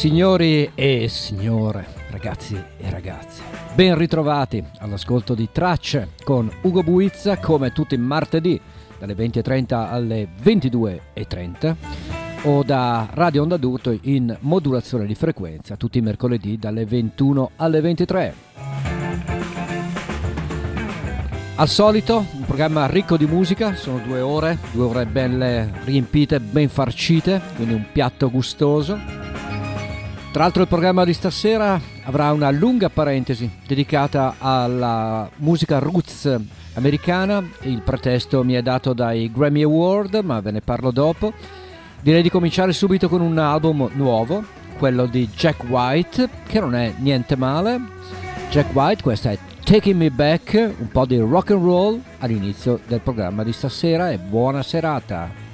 Signori e signore, ragazzi e ragazze, ben ritrovati all'ascolto di Tracce con Ugo Buizza come tutti i martedì dalle 20.30 alle 22.30 o da Radio Onda D'Urto in modulazione di frequenza tutti i mercoledì dalle 21 alle 23. Al solito, un programma ricco di musica, sono due ore, due ore belle riempite, ben farcite, quindi un piatto gustoso. Tra l'altro il programma di stasera avrà una lunga parentesi dedicata alla musica roots americana, il pretesto mi è dato dai Grammy Award, ma ve ne parlo dopo. Direi di cominciare subito con un album nuovo, quello di Jack White, che non è niente male. Jack White, questa è Taking Me Back, un po' di rock and roll all'inizio del programma di stasera e buona serata.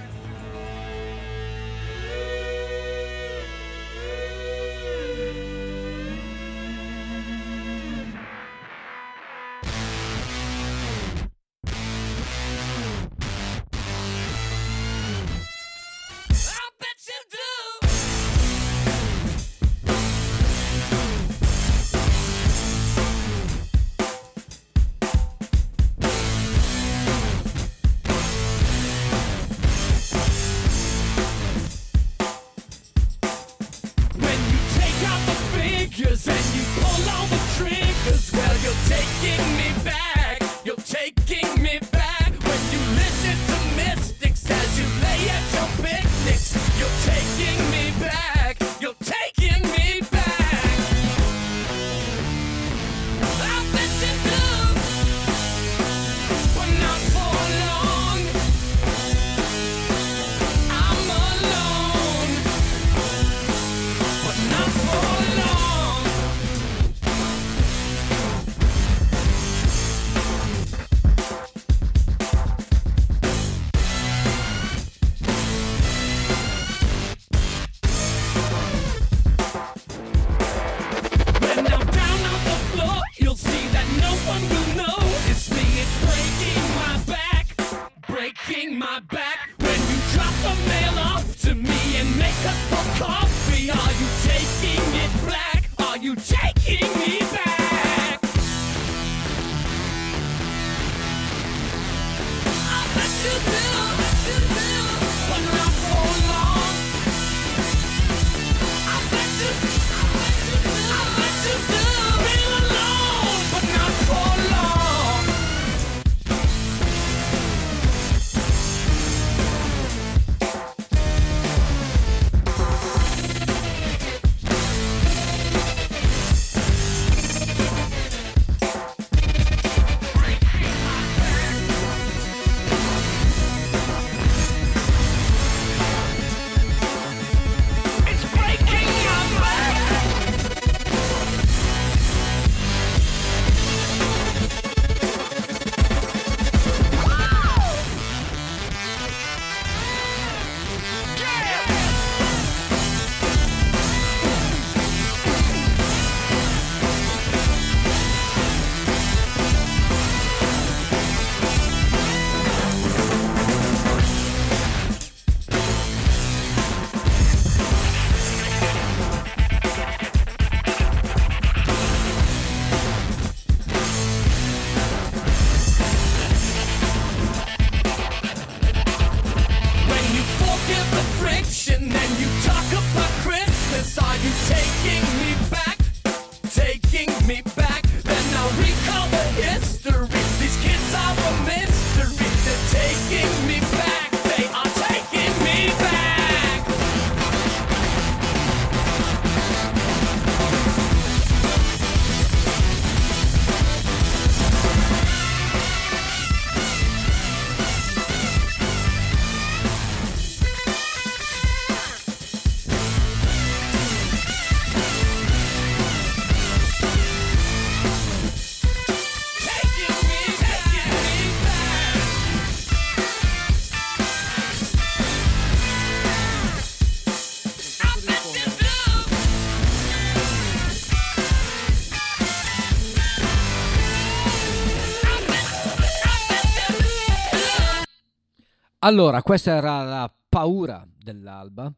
Allora, questa era la paura dell'alba.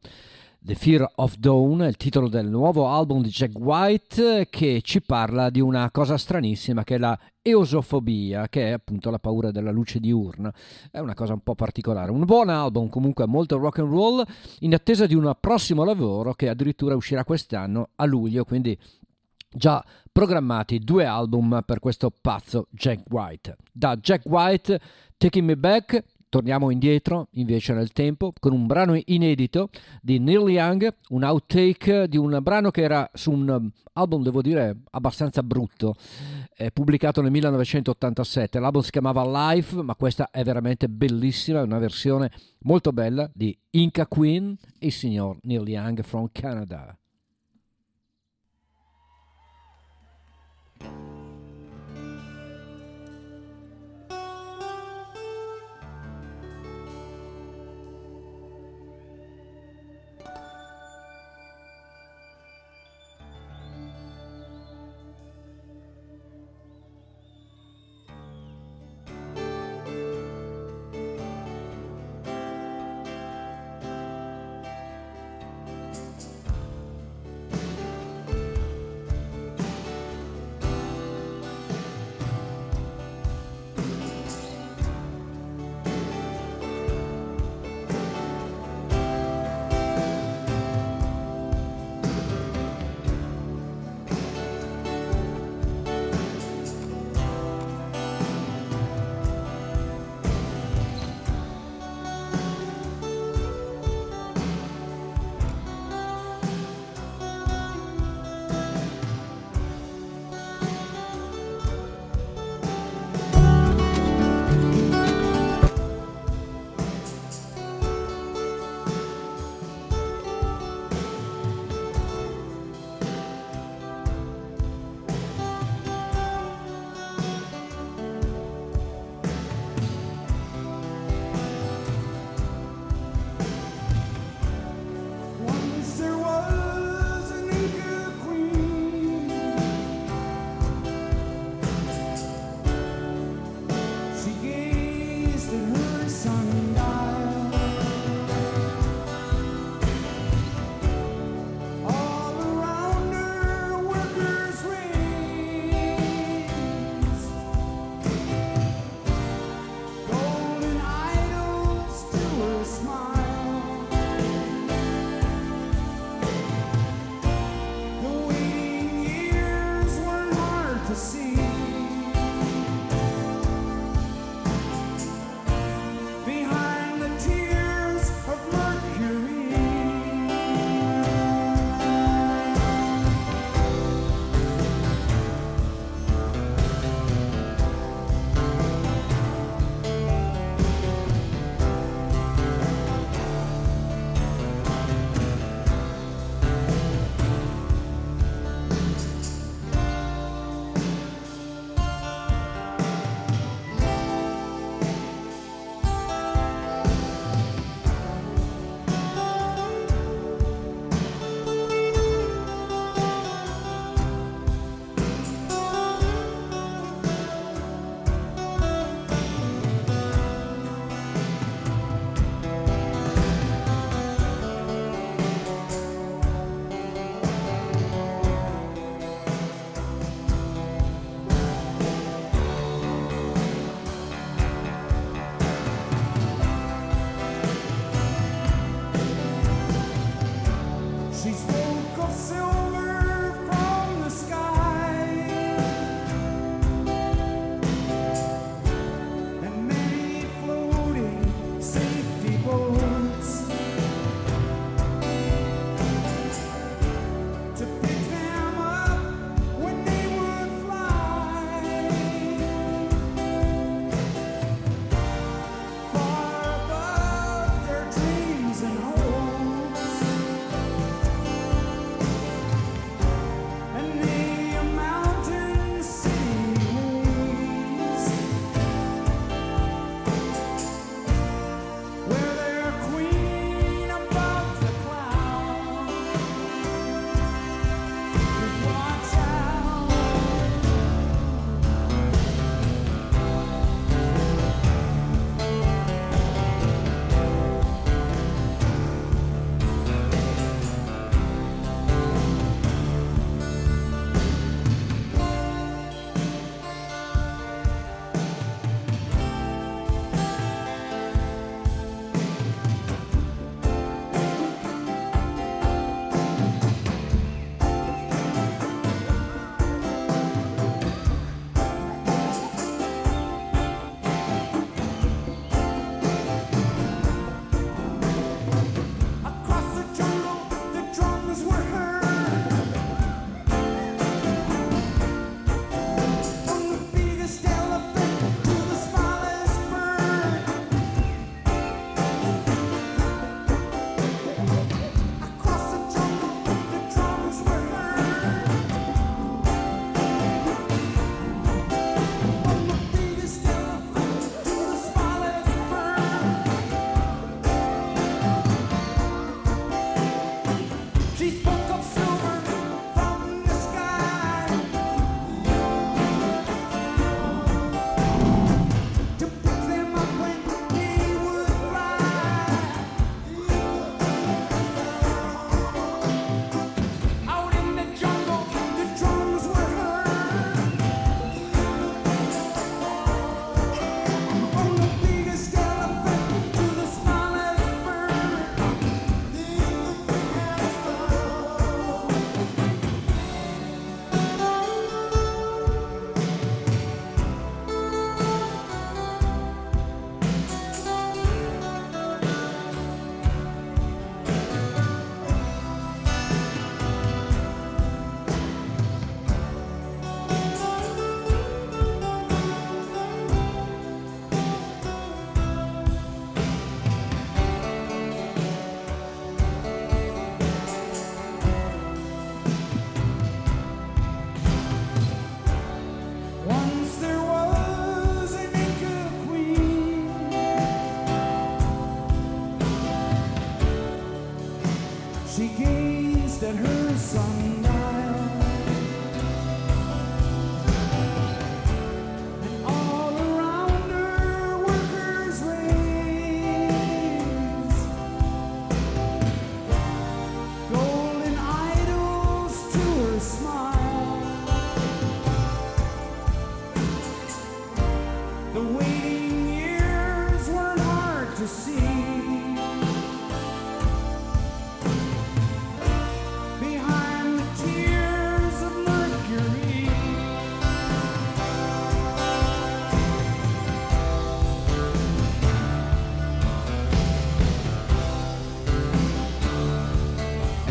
The Fear of Dawn, il titolo del nuovo album di Jack White che ci parla di una cosa stranissima che è la eosofobia, che è appunto la paura della luce diurna. È una cosa un po' particolare. Un buon album, comunque molto rock and roll, in attesa di un prossimo lavoro che addirittura uscirà quest'anno a luglio, quindi già programmati due album per questo pazzo Jack White. Da Jack White, Taking Me Back, torniamo indietro invece nel tempo con un brano inedito di Neil Young, un outtake di un brano che era su un um, album, devo dire, abbastanza brutto, eh, pubblicato nel 1987. L'album si chiamava Life, ma questa è veramente bellissima, è una versione molto bella di Inca Queen e il signor Neil Young from Canada.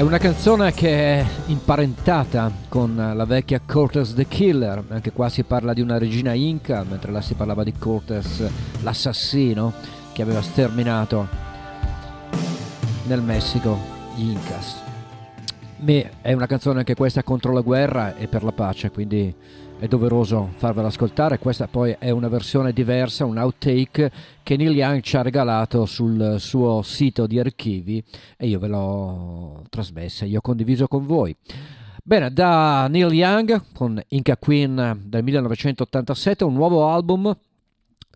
Una canzone che è imparentata con la vecchia Cortez the Killer, anche qua si parla di una regina inca, mentre là si parlava di Cortez l'assassino che aveva sterminato nel Messico gli Incas. Beh, è una canzone anche questa contro la guerra e per la pace, quindi è doveroso farvela ascoltare. Questa poi è una versione diversa, un outtake che Neil Young ci ha regalato sul suo sito di archivi e io ve l'ho trasmessa, io ho condiviso con voi. Bene, da Neil Young con Inca Queen del 1987, un nuovo album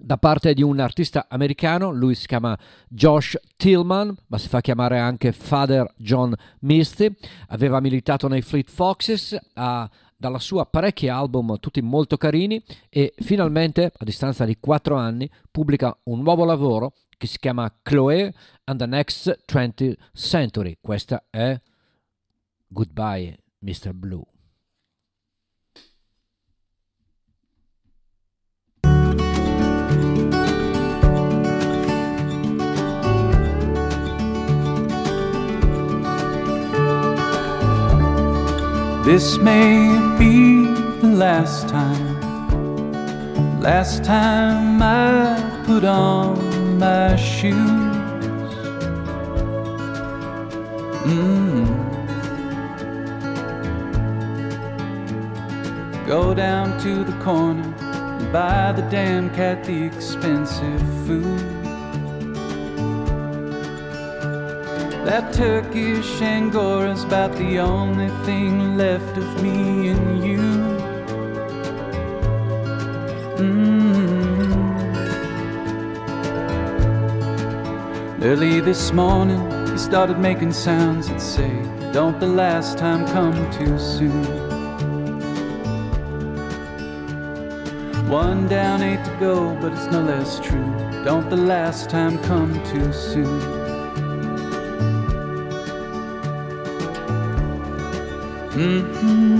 da parte di un artista americano, lui si chiama Josh Tillman, ma si fa chiamare anche Father John Misty, aveva militato nei Fleet Foxes, ha dalla sua parecchi album, tutti molto carini, e finalmente, a distanza di 4 anni, pubblica un nuovo lavoro che si chiama Chloe and the Next 20th Century. Questa è Goodbye, Mr. Blue. This may be the last time, last time I put on my shoes. Mm. Go down to the corner and buy the damn cat the expensive food. That Turkish Angora's about the only thing left of me and you. Mm. Early this morning, he started making sounds that say, Don't the last time come too soon. One down, eight to go, but it's no less true. Don't the last time come too soon. Mm-hmm.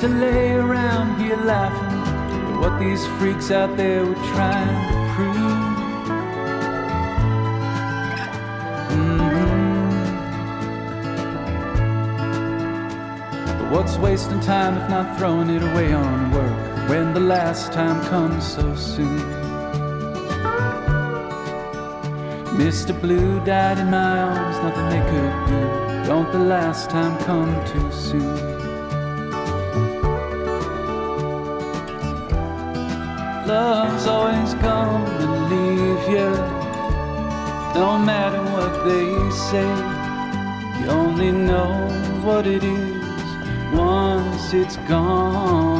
To lay around here laughing at what these freaks out there were trying to prove. Mmm. But what's wasting time if not throwing it away on work when the last time comes so soon? Mr. Blue died in my arms, nothing they could do. Don't the last time come too soon? Love's always gonna leave you, no matter what they say. You only know what it is once it's gone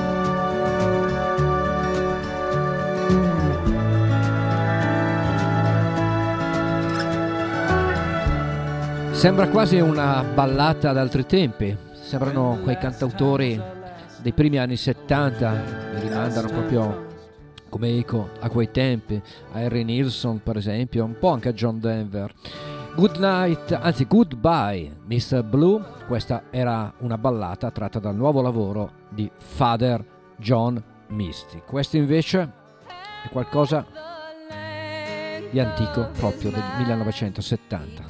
Sembra quasi una ballata d'altri tempi, sembrano quei cantautori dei primi anni 70, mi rimandano proprio come eco a quei tempi, a Harry Nilsson per esempio, un po' anche a John Denver. Good night, anzi goodbye Mr. Blue, questa era una ballata tratta dal nuovo lavoro di Father John Misty. Questo invece è qualcosa di antico proprio del 1970.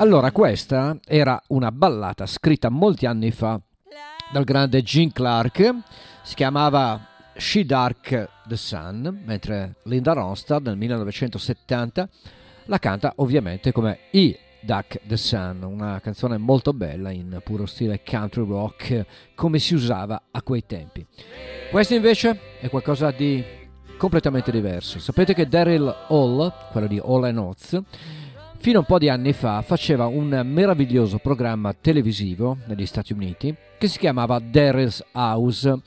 Allora, questa era una ballata scritta molti anni fa dal grande Gene Clark, si chiamava She Dark the Sun, mentre Linda Ronstadt nel 1970 la canta ovviamente come I Duck the Sun, una canzone molto bella in puro stile country rock come si usava a quei tempi. Questo invece è qualcosa di completamente diverso. Sapete che Daryl Hall, quello di All and Oates, fino a un po' di anni fa faceva un meraviglioso programma televisivo negli Stati Uniti che si chiamava Daryl's House.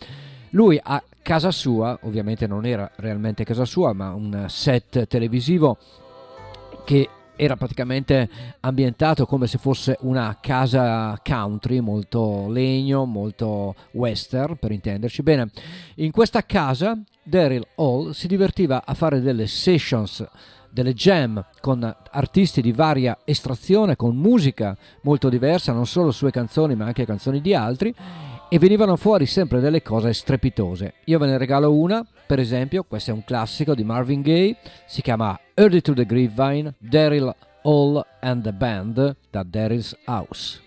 Lui a casa sua, ovviamente non era realmente casa sua, ma un set televisivo che era praticamente ambientato come se fosse una casa country, molto legno, molto western per intenderci. Bene, in questa casa Daryl Hall si divertiva a fare delle sessions, delle jam con artisti di varia estrazione, con musica molto diversa, non solo sue canzoni ma anche canzoni di altri e venivano fuori sempre delle cose strepitose. Io ve ne regalo una, per esempio, questo è un classico di Marvin Gaye, si chiama Early to the Grapevine, Daryl Hall and the Band da Daryl's House.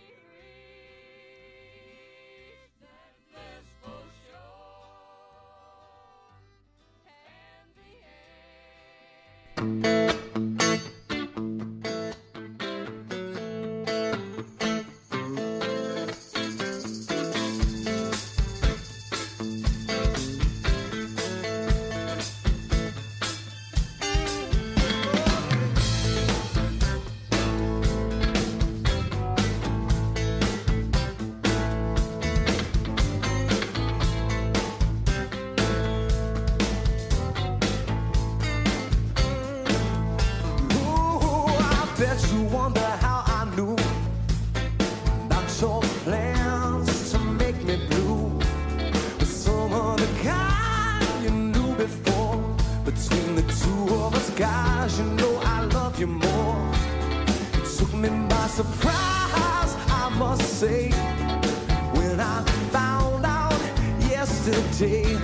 day.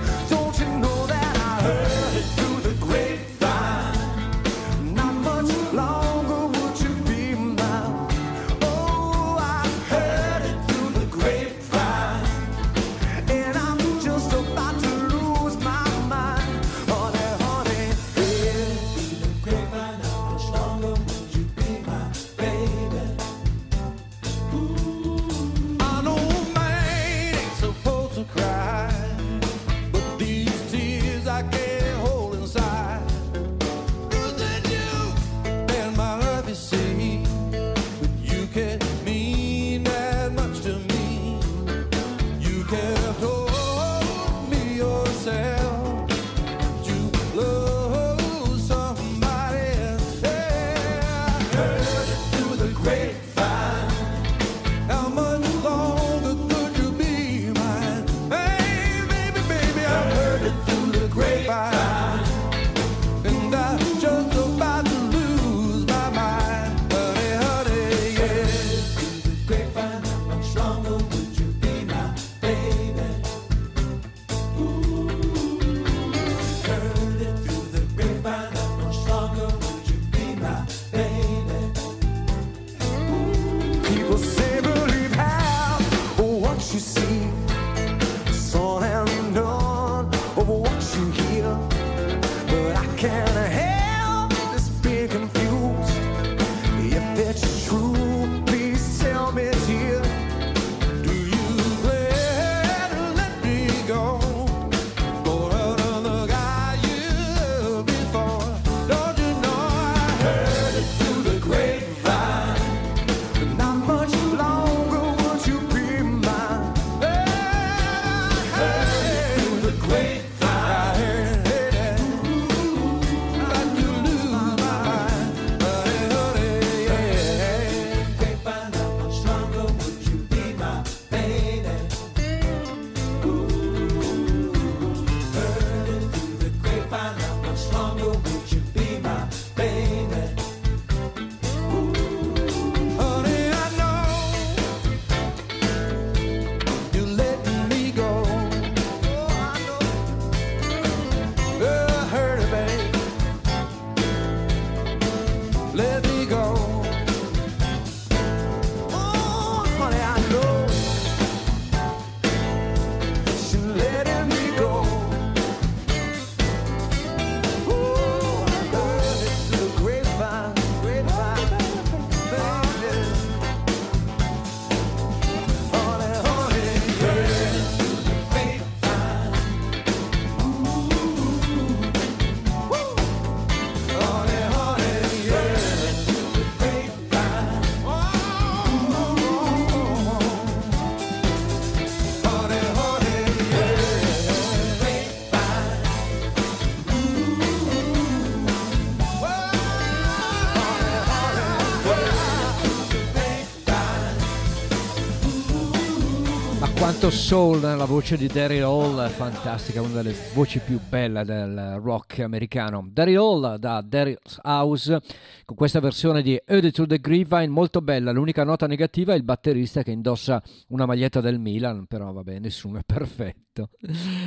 Quanto soul nella voce di Daryl Hall, fantastica, una delle voci più belle del rock americano. Daryl Hall da Daryl's House con questa versione di Ode to the Grapevine molto bella. L'unica nota negativa è il batterista che indossa una maglietta del Milan, però vabbè, nessuno è perfetto.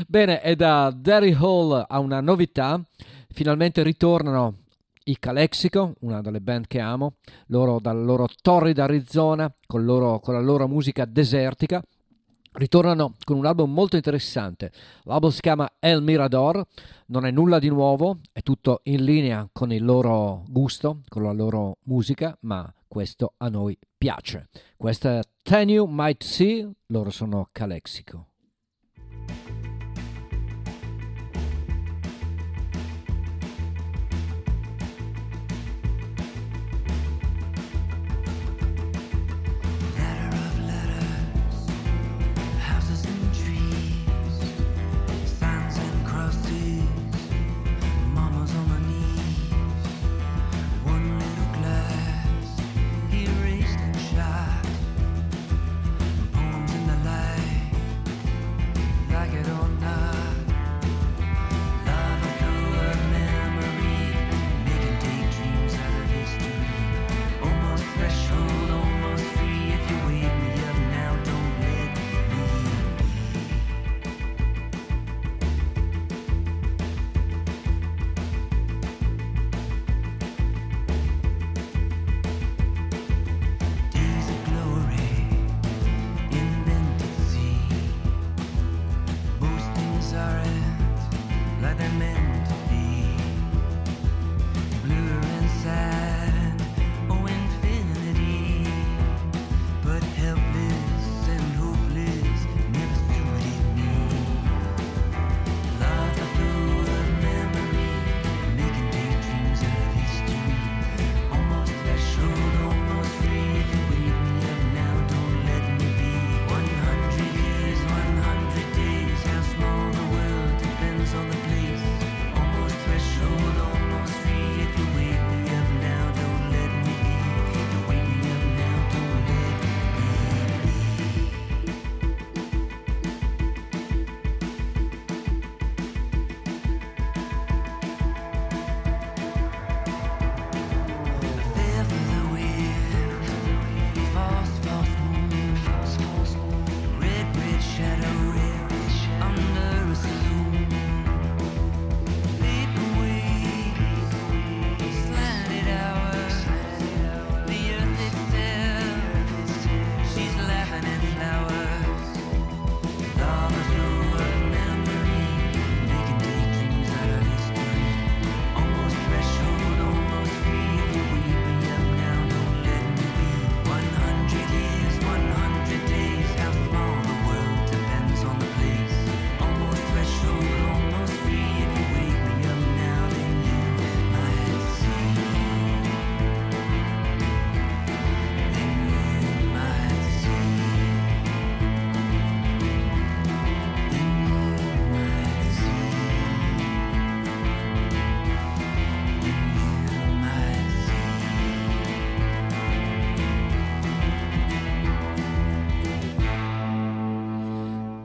Bene, e da Daryl Hall a una novità, finalmente ritornano i Calexico, una delle band che amo, loro dal loro torrido Arizona con, loro, con la loro musica desertica ritornano con un album molto interessante. L'album si chiama El Mirador, non è nulla di nuovo, è tutto in linea con il loro gusto, con la loro musica, ma questo a noi piace. Questa è Ten You Might See, loro sono Calexico.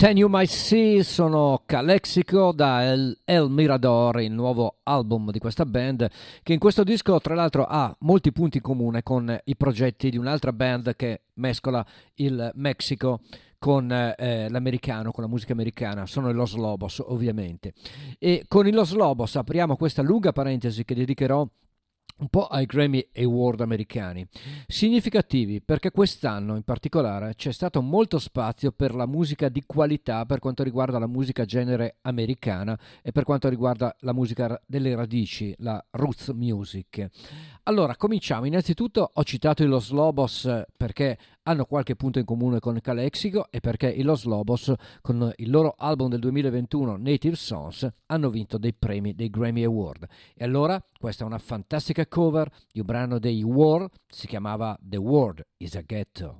Ten You Might See sono Calexico da El, El, Mirador, il nuovo album di questa band che in questo disco tra l'altro ha molti punti in comune con i progetti di un'altra band che mescola il Messico con eh, l'americano, con la musica americana, sono i Los Lobos ovviamente. E con i Los Lobos apriamo questa lunga parentesi che dedicherò un po' ai Grammy Award americani, significativi perché quest'anno in particolare c'è stato molto spazio per la musica di qualità per quanto riguarda la musica genere americana e per quanto riguarda la musica delle radici, la roots music. Allora, cominciamo. Innanzitutto ho citato i Los Lobos perché hanno qualche punto in comune con Calexico e perché i Los Lobos con il loro album del 2021 Native Songs hanno vinto dei premi dei Grammy Award. E allora questa è una fantastica cover di un brano dei War, si chiamava The World is a Ghetto.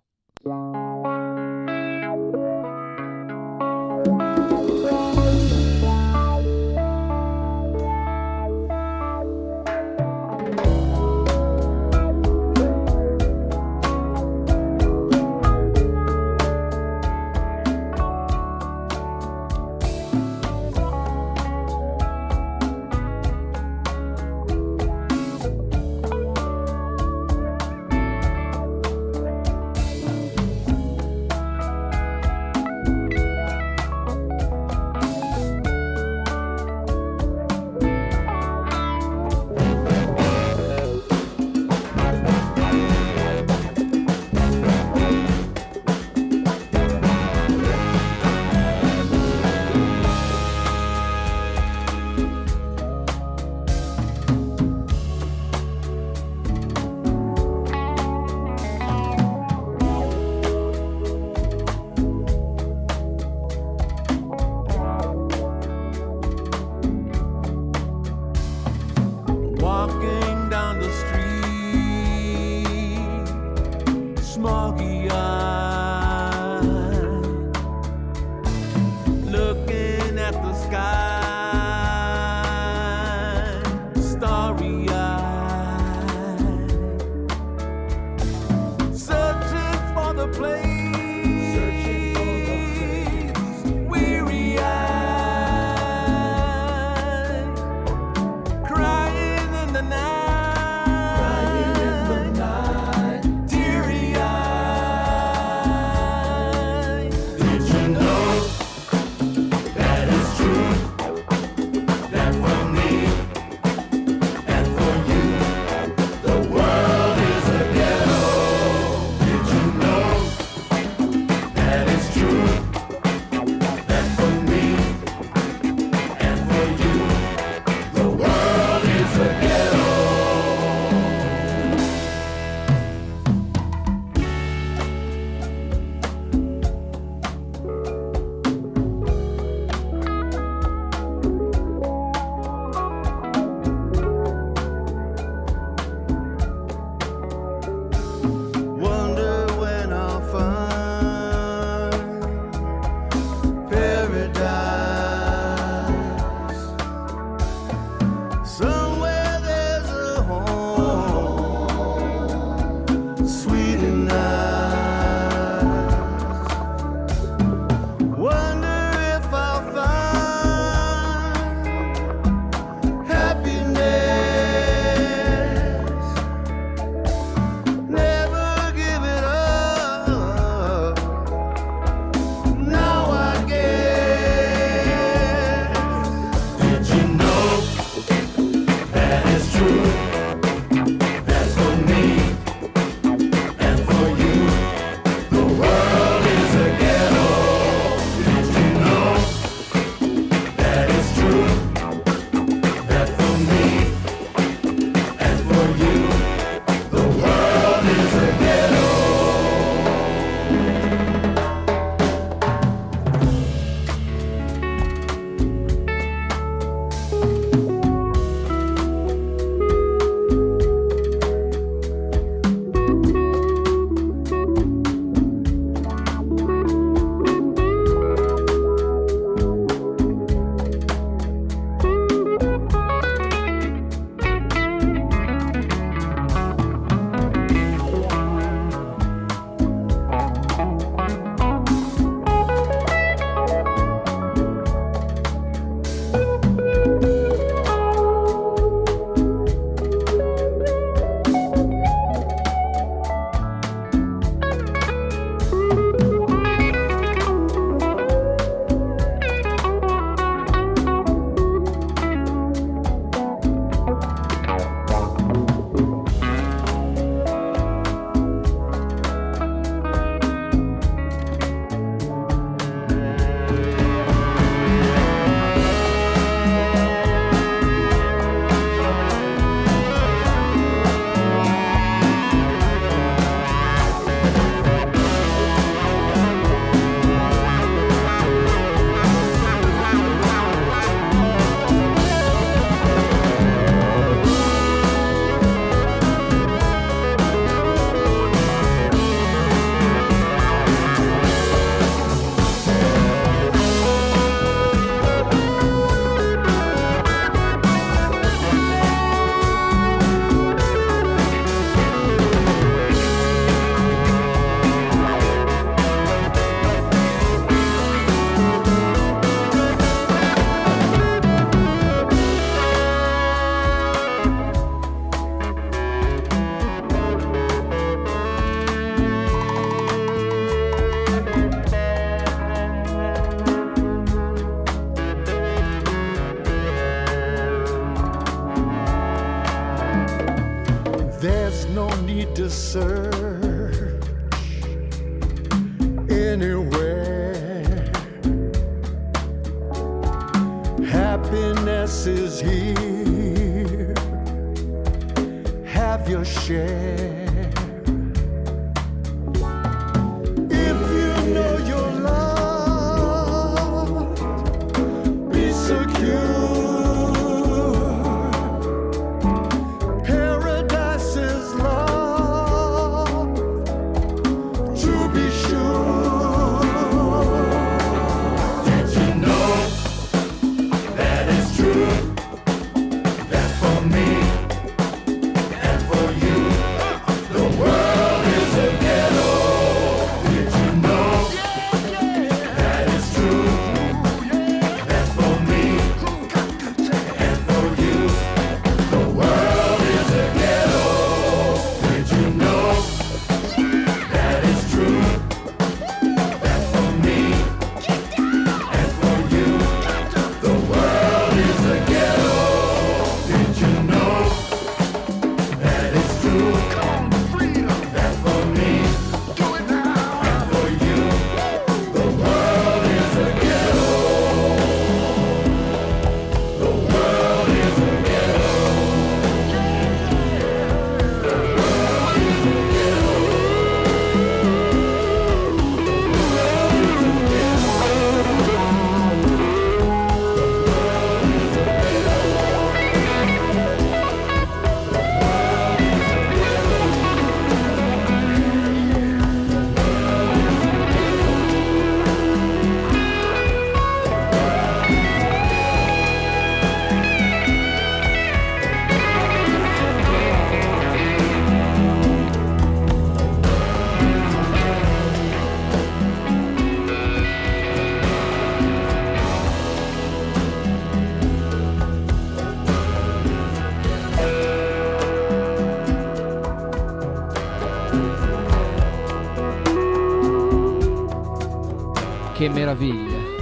Che meraviglia.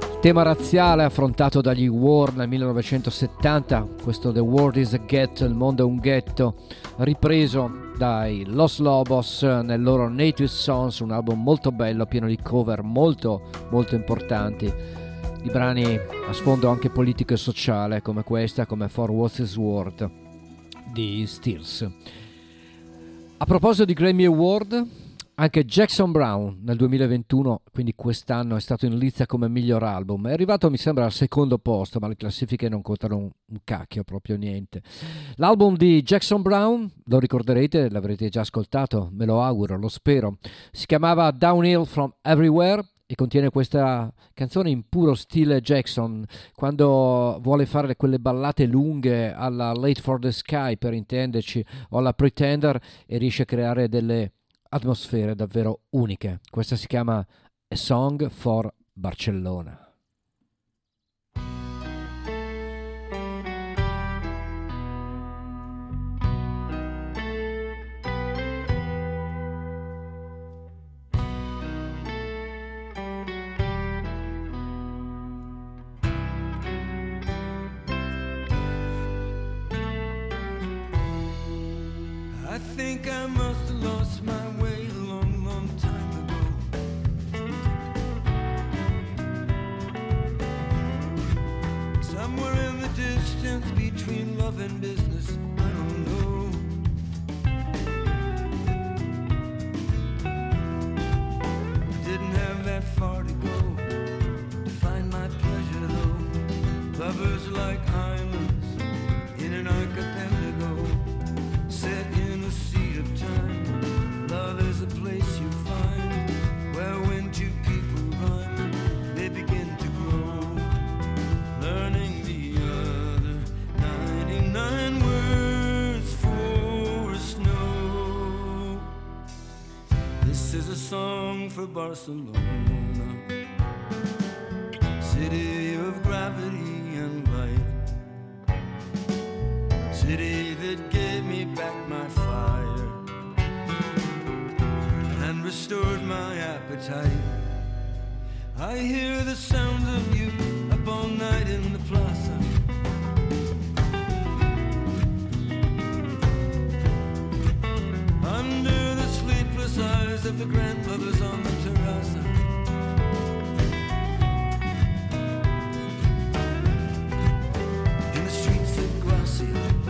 Il tema razziale affrontato dagli War nel 1970, questo The World is a Ghetto, il mondo è un ghetto, ripreso dai Los Lobos nel loro Native Songs, un album molto bello, pieno di cover molto molto importanti, di brani a sfondo anche politico e sociale come questa, come For What's His World di Stills. A proposito di Grammy Award, anche Jackson Brown nel 2021, quindi quest'anno, è stato in lizza come miglior album. È arrivato, mi sembra, al secondo posto, ma le classifiche non contano un, un cacchio, proprio niente. L'album di Jackson Brown, lo ricorderete, l'avrete già ascoltato, me lo auguro, lo spero. Si chiamava Downhill from Everywhere e contiene questa canzone in puro stile Jackson quando vuole fare quelle ballate lunghe alla Late for the Sky per intenderci o alla Pretender e riesce a creare delle atmosfere davvero uniche. Questa si chiama A Song for Barcellona. And business, I don't know. Didn't have that far to go to find my pleasure, though. Lovers like song for Barcelona, city of gravity and light. City that gave me back my fire and restored my appetite. I hear the sounds of you up all night in the plaza. size of the grandmothers on the terrace. In the streets of Gracia.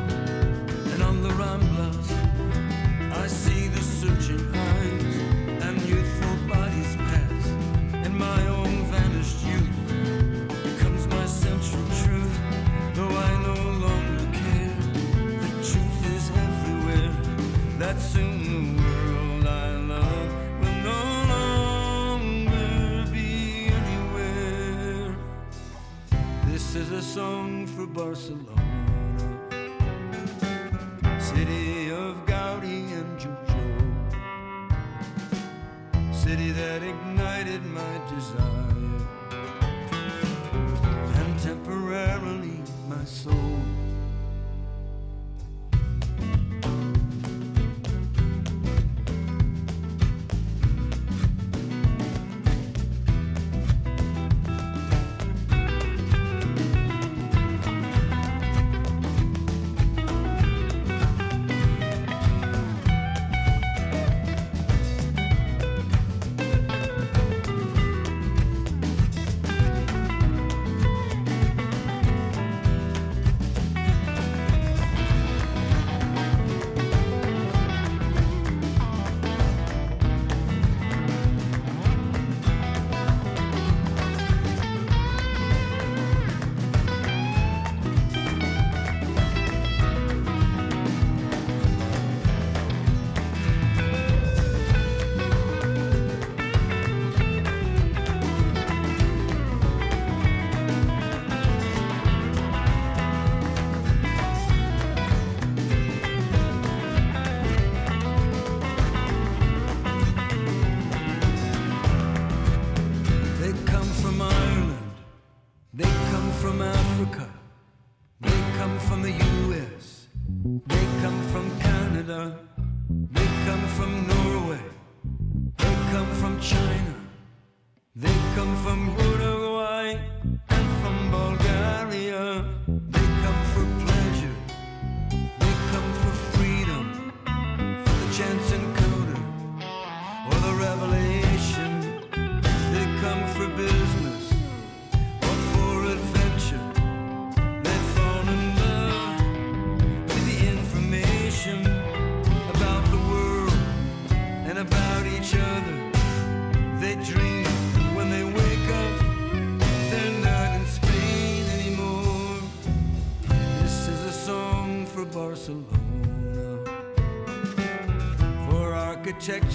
song for Barcelona, city of Gaudi and Jujol, city that ignited my desire. And temporarily my soul.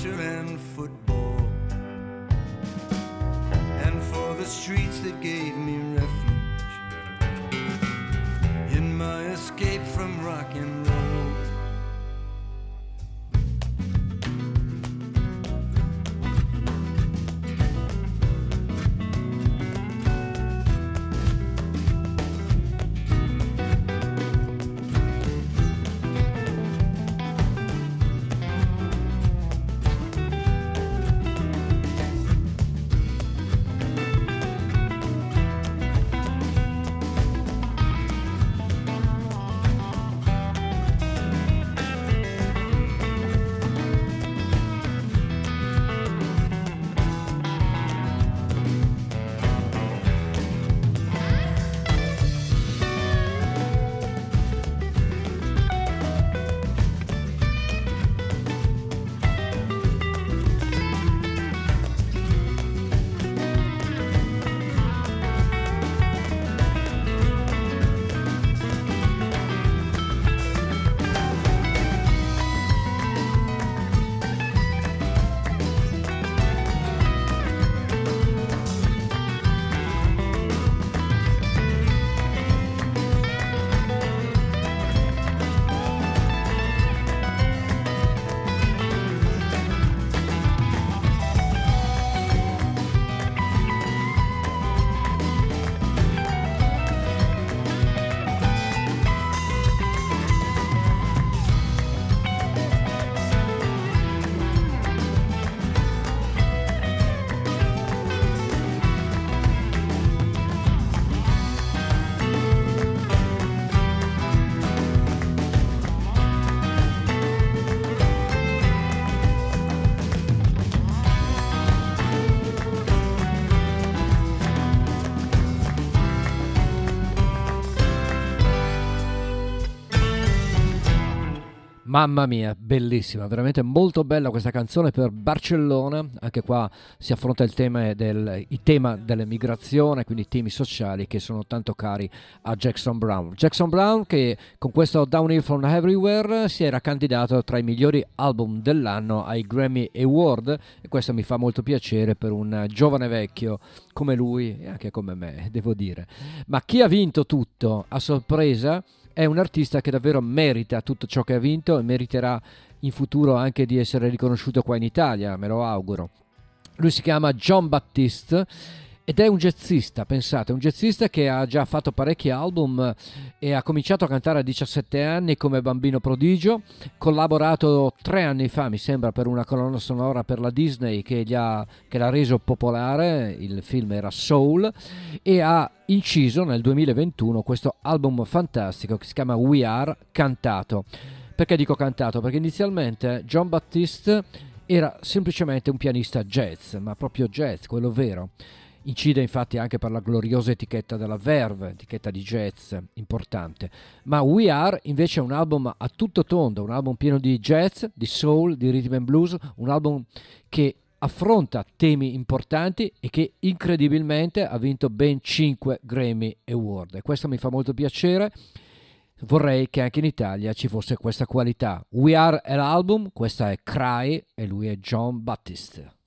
picture Mamma mia, bellissima, veramente molto bella questa canzone per Barcellona, anche qua si affronta il tema, del, il tema dell'emigrazione, quindi i temi sociali che sono tanto cari a Jackson Brown. Jackson Brown che con questo Downhill from Everywhere si era candidato tra i migliori album dell'anno ai Grammy Award e questo mi fa molto piacere per un giovane vecchio come lui e anche come me, devo dire. Ma chi ha vinto tutto a sorpresa? È un artista che davvero merita tutto ciò che ha vinto e meriterà in futuro anche di essere riconosciuto qua in Italia, me lo auguro. Lui si chiama John Baptiste ed è un jazzista, pensate, un jazzista che ha già fatto parecchi album e ha cominciato a cantare a 17 anni come bambino prodigio, collaborato tre anni fa, mi sembra, per una colonna sonora per la Disney che, ha, che l'ha reso popolare, il film era Soul, e ha inciso nel 2021 questo album fantastico che si chiama We Are Cantato. Perché dico cantato? Perché inizialmente John Baptiste era semplicemente un pianista jazz, ma proprio jazz, quello vero Incide infatti anche per la gloriosa etichetta della Verve, etichetta di jazz importante. Ma We Are invece è un album a tutto tondo, un album pieno di jazz, di soul, di rhythm and blues, un album che affronta temi importanti e che incredibilmente ha vinto ben 5 Grammy Award. E questo mi fa molto piacere. Vorrei che anche in Italia ci fosse questa qualità. We Are è l'album, questa è Cry e lui è John Baptiste.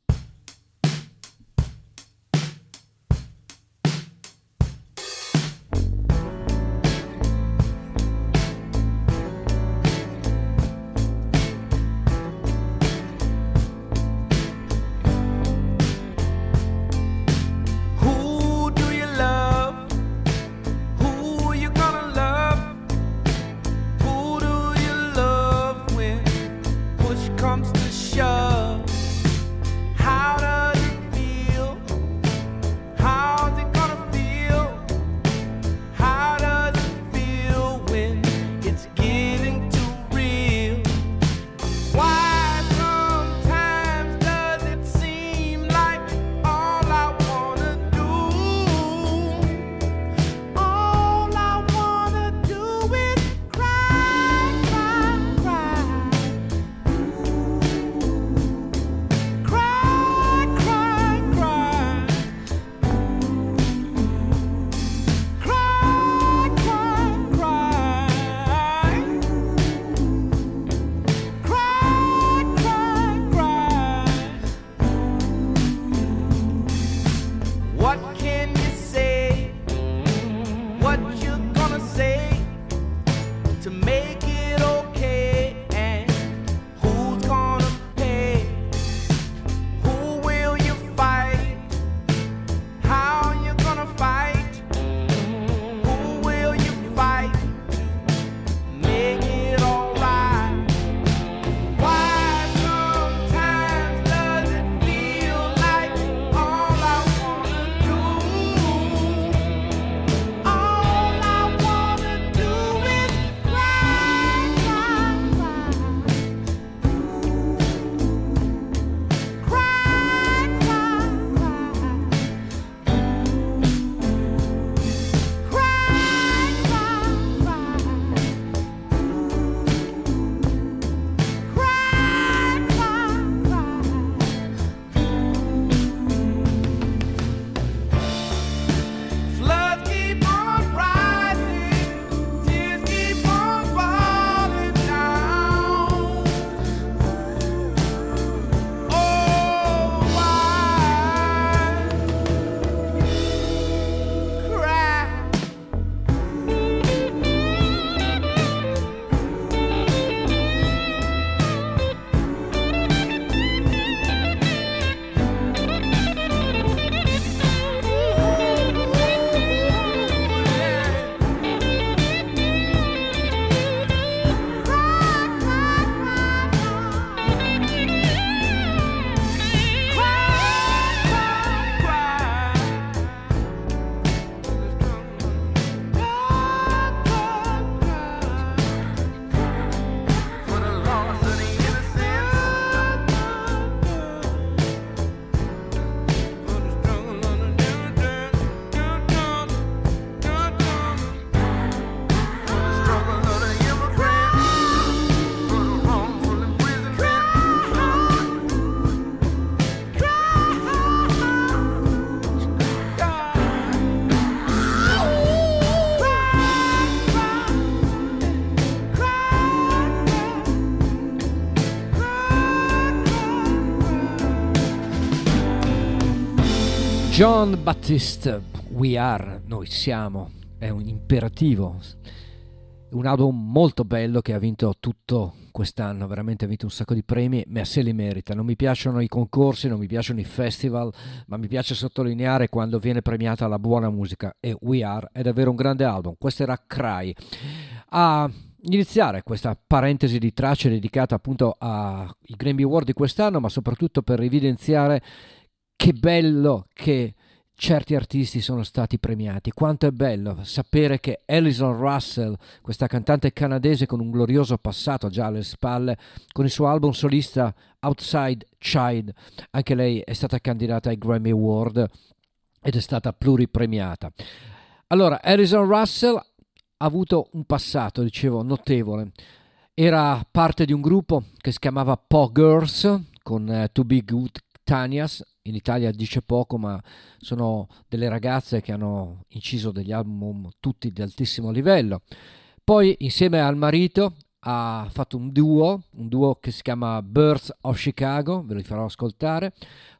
John Baptiste, We Are, noi siamo, è un imperativo, un album molto bello che ha vinto tutto quest'anno, veramente ha vinto un sacco di premi, ma se li merita. Non mi piacciono i concorsi, non mi piacciono i festival, ma mi piace sottolineare quando viene premiata la buona musica e We Are è davvero un grande album. Questo era Cry. A iniziare questa parentesi di tracce dedicata appunto ai Grammy Award di quest'anno, ma soprattutto per evidenziare che bello che certi artisti sono stati premiati. Quanto è bello sapere che Alison Russell, questa cantante canadese con un glorioso passato già alle spalle, con il suo album solista Outside Child, anche lei è stata candidata ai Grammy Award ed è stata pluripremiata. Allora, Alison Russell ha avuto un passato, dicevo, notevole. Era parte di un gruppo che si chiamava Po Girls con uh, To Be Good Tanias, in Italia dice poco, ma sono delle ragazze che hanno inciso degli album tutti di altissimo livello. Poi insieme al marito ha fatto un duo, un duo che si chiama Birds of Chicago, ve lo farò ascoltare.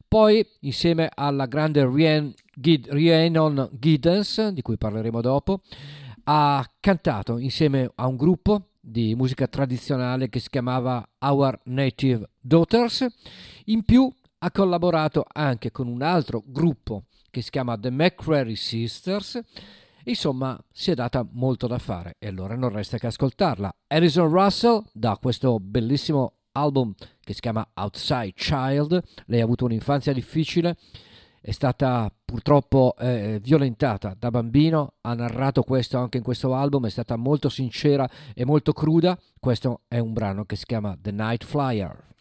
Poi insieme alla grande Rhiannon Giddens, di cui parleremo dopo, ha cantato insieme a un gruppo di musica tradizionale che si chiamava Our Native Daughters. In più ha collaborato anche con un altro gruppo che si chiama The McCrary Sisters. Insomma, si è data molto da fare e allora non resta che ascoltarla. Alison Russell da questo bellissimo album che si chiama Outside Child. Lei ha avuto un'infanzia difficile, è stata purtroppo eh, violentata da bambino, ha narrato questo anche in questo album, è stata molto sincera e molto cruda. Questo è un brano che si chiama The Night Flyer.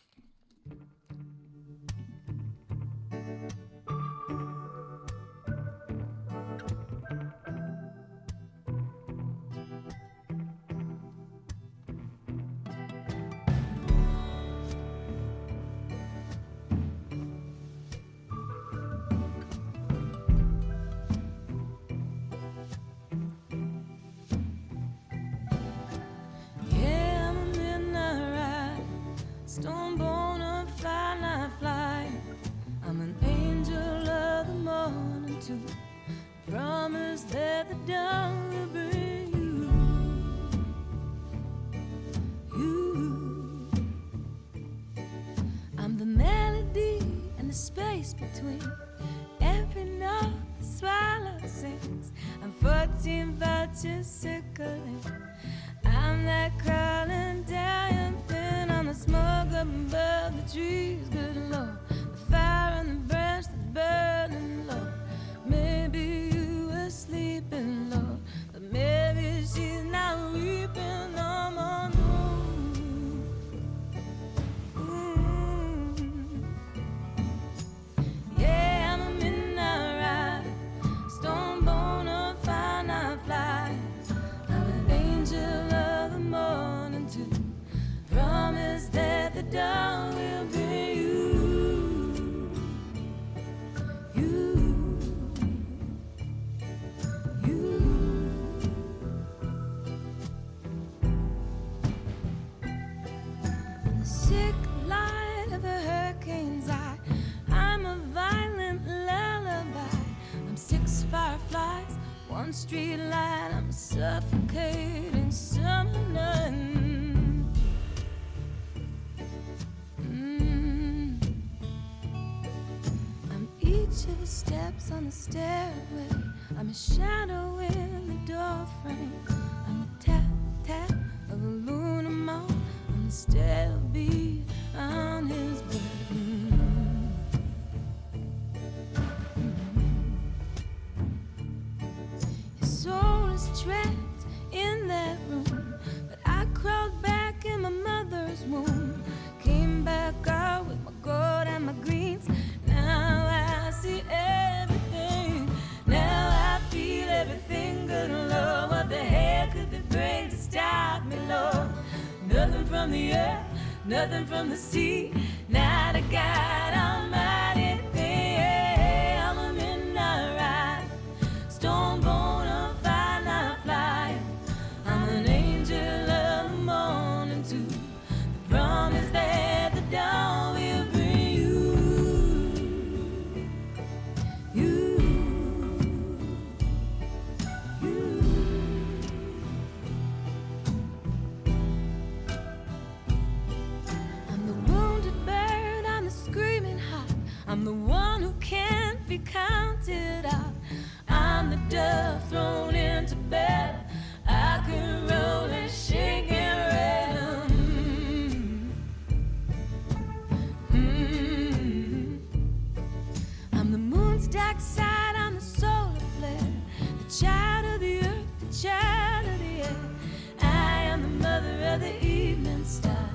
the evening star.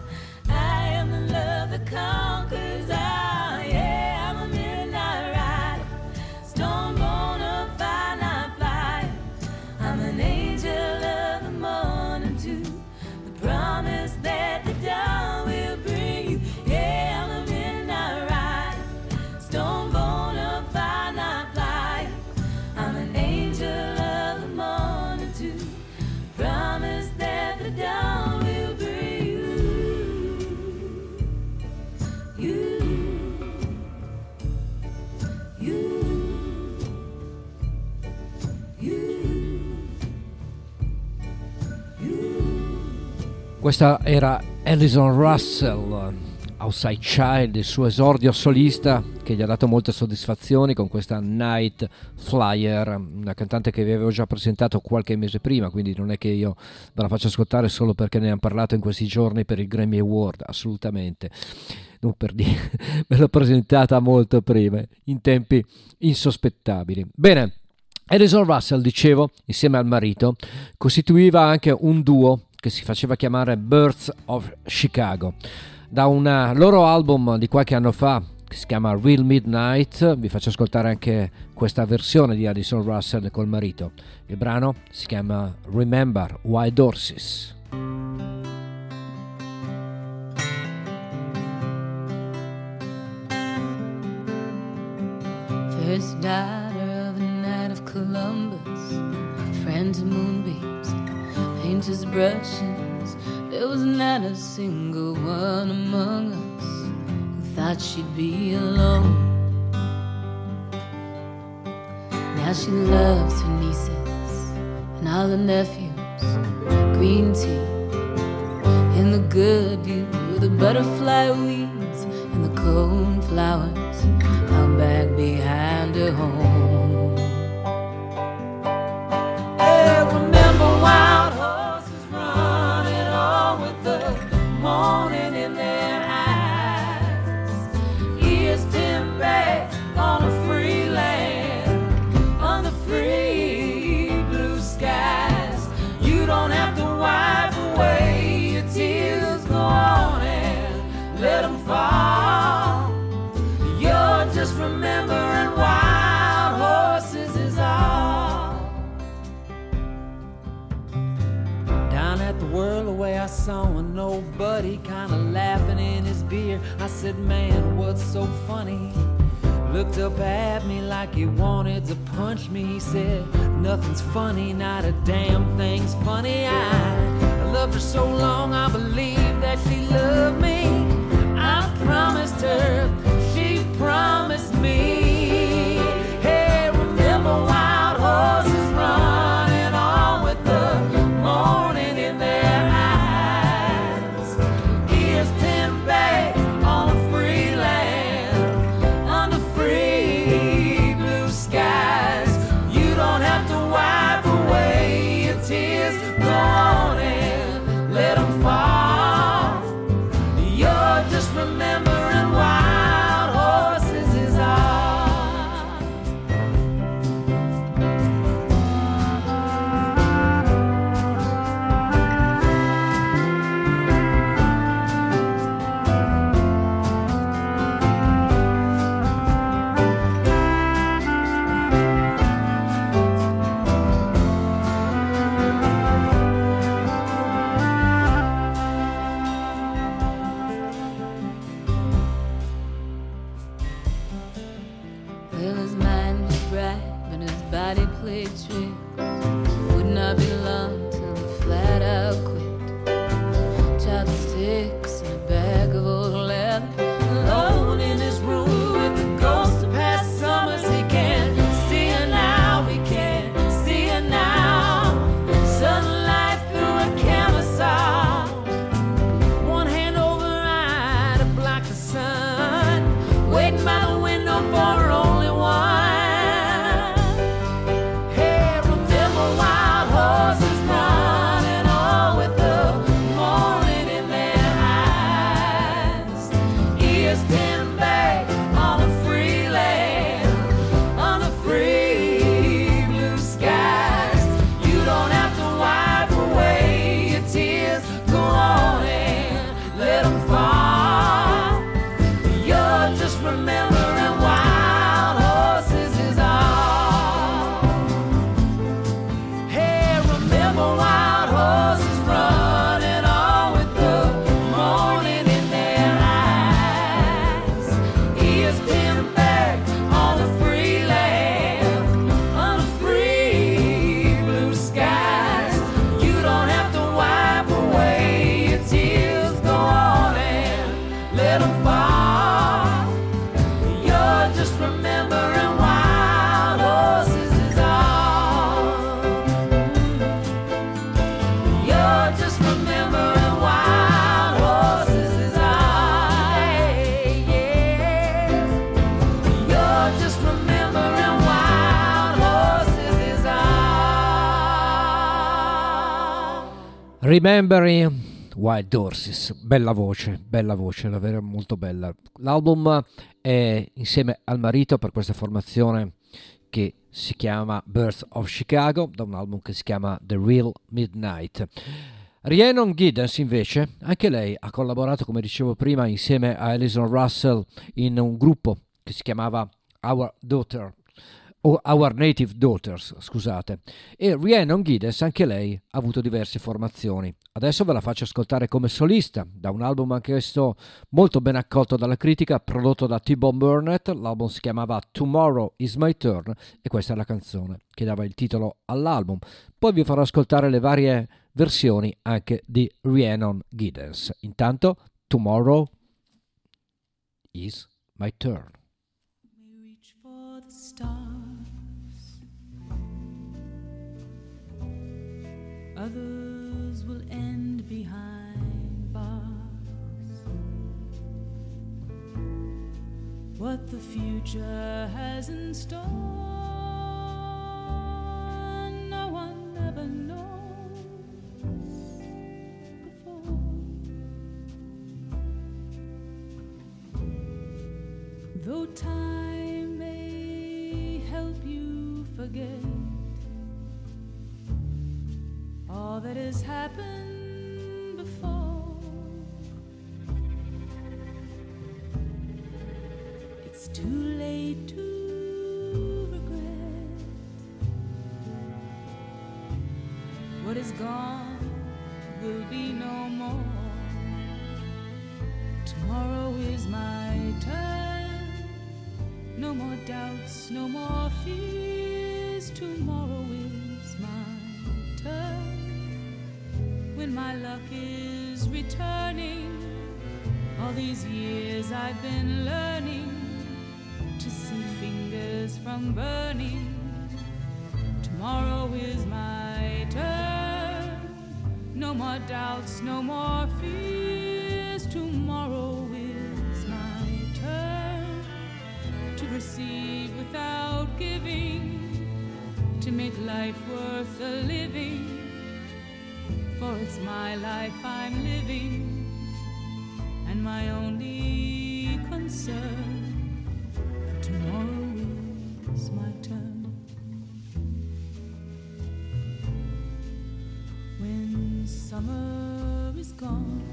I am the love that conquers. Questa era Alison Russell, Outside Child, il suo esordio solista che gli ha dato molte soddisfazioni con questa Night Flyer, una cantante che vi avevo già presentato qualche mese prima, quindi non è che io ve la faccio ascoltare solo perché ne hanno parlato in questi giorni per il Grammy Award, assolutamente. Non per dire, ve l'ho presentata molto prima, in tempi insospettabili. Bene, Alison Russell, dicevo, insieme al marito, costituiva anche un duo che si faceva chiamare Birds of Chicago. Da un loro album di qualche anno fa, che si chiama Real Midnight, vi faccio ascoltare anche questa versione di Alison Russell col marito. Il brano si chiama Remember Wild Horses. First daughter of the night of Columbus, friends of moonbeams, painters' brushes. There was not a single one among us who thought she'd be alone. Now she loves her nieces and all the nephews, green tea in the good view, the butterfly weeds and the cone flowers out back behind her home. Down away. I saw a nobody kind of laughing in his beer. I said, Man, what's so funny? Looked up at me like he wanted to punch me. He said, Nothing's funny, not a damn thing's funny. I, I loved her so long, I believed that she loved me. I promised her, she promised me. Remembering Wild Horses, bella voce, bella voce, davvero molto bella. L'album è insieme al marito per questa formazione che si chiama Birth of Chicago, da un album che si chiama The Real Midnight. Rhiannon Giddens invece, anche lei ha collaborato, come dicevo prima, insieme a Alison Russell in un gruppo che si chiamava Our Daughter Our Native Daughters, scusate. E Rhiannon Giddens, anche lei, ha avuto diverse formazioni. Adesso ve la faccio ascoltare come solista, da un album anch'esso molto ben accolto dalla critica, prodotto da T-Bone Burnett. L'album si chiamava Tomorrow is My Turn e questa è la canzone che dava il titolo all'album. Poi vi farò ascoltare le varie versioni anche di Rhiannon Giddens. Intanto, Tomorrow is My Turn. Others will end behind bars. What the future has in store, no one ever knows before. Though time may help you forget all that has happened before, it's too late to regret what is gone will be no more. Tomorrow is my turn. No more doubts, no more fears. Tomorrow When my luck is returning, all these years I've been learning to see fingers from burning. Tomorrow is my turn. No more doubts, no more fears. Tomorrow is my turn to receive without giving, to make life worth a living. For it's my life I'm living, and my only concern. Tomorrow is my turn. When summer is gone,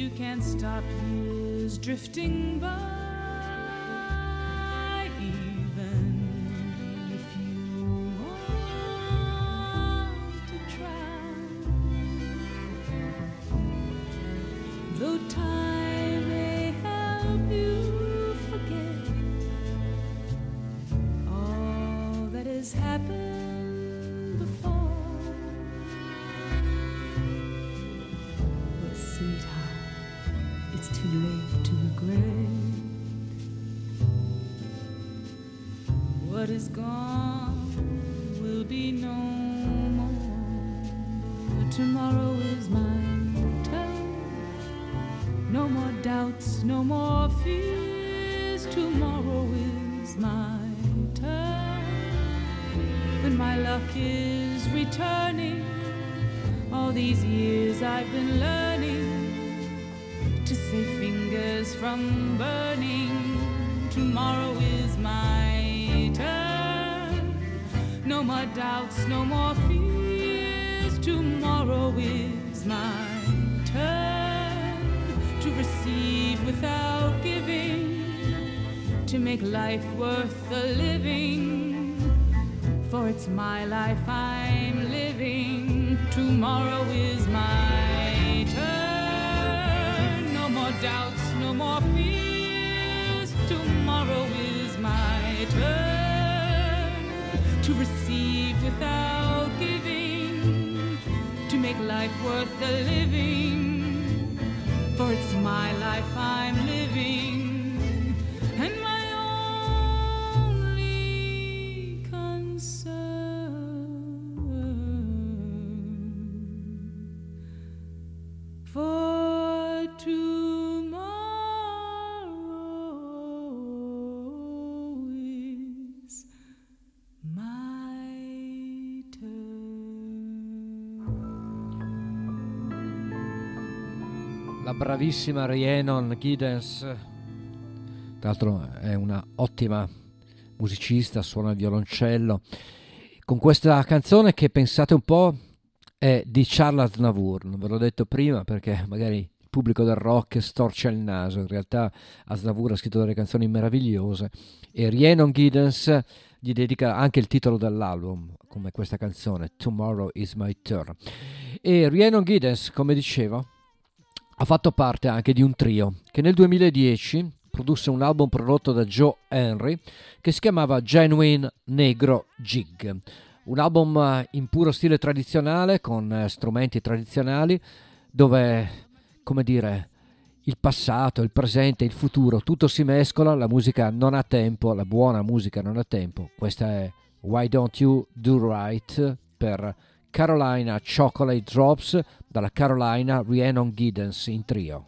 You can't stop years drifting by, la bravissima Rhiannon Giddens. Tra l'altro è una ottima musicista, suona il violoncello. Con questa canzone che pensate un po' è di Charles Aznavour, non ve l'ho detto prima perché magari il pubblico del rock storce il naso, in realtà Aznavour ha scritto delle canzoni meravigliose e Rhiannon Giddens gli dedica anche il titolo dell'album, come questa canzone, Tomorrow is my turn. E Rhiannon Giddens, come dicevo, ha fatto parte anche di un trio che nel 2010 produsse un album prodotto da Joe Henry che si chiamava Genuine Negro Jig. Un album eh, in puro stile tradizionale, con eh, strumenti tradizionali, dove, come dire, il passato, il presente, il futuro, tutto si mescola, la musica non ha tempo, la buona musica non ha tempo. Questa è Why Don't You Do Right per Carolina Chocolate Drops dalla Carolina Rhiannon Giddens in trio.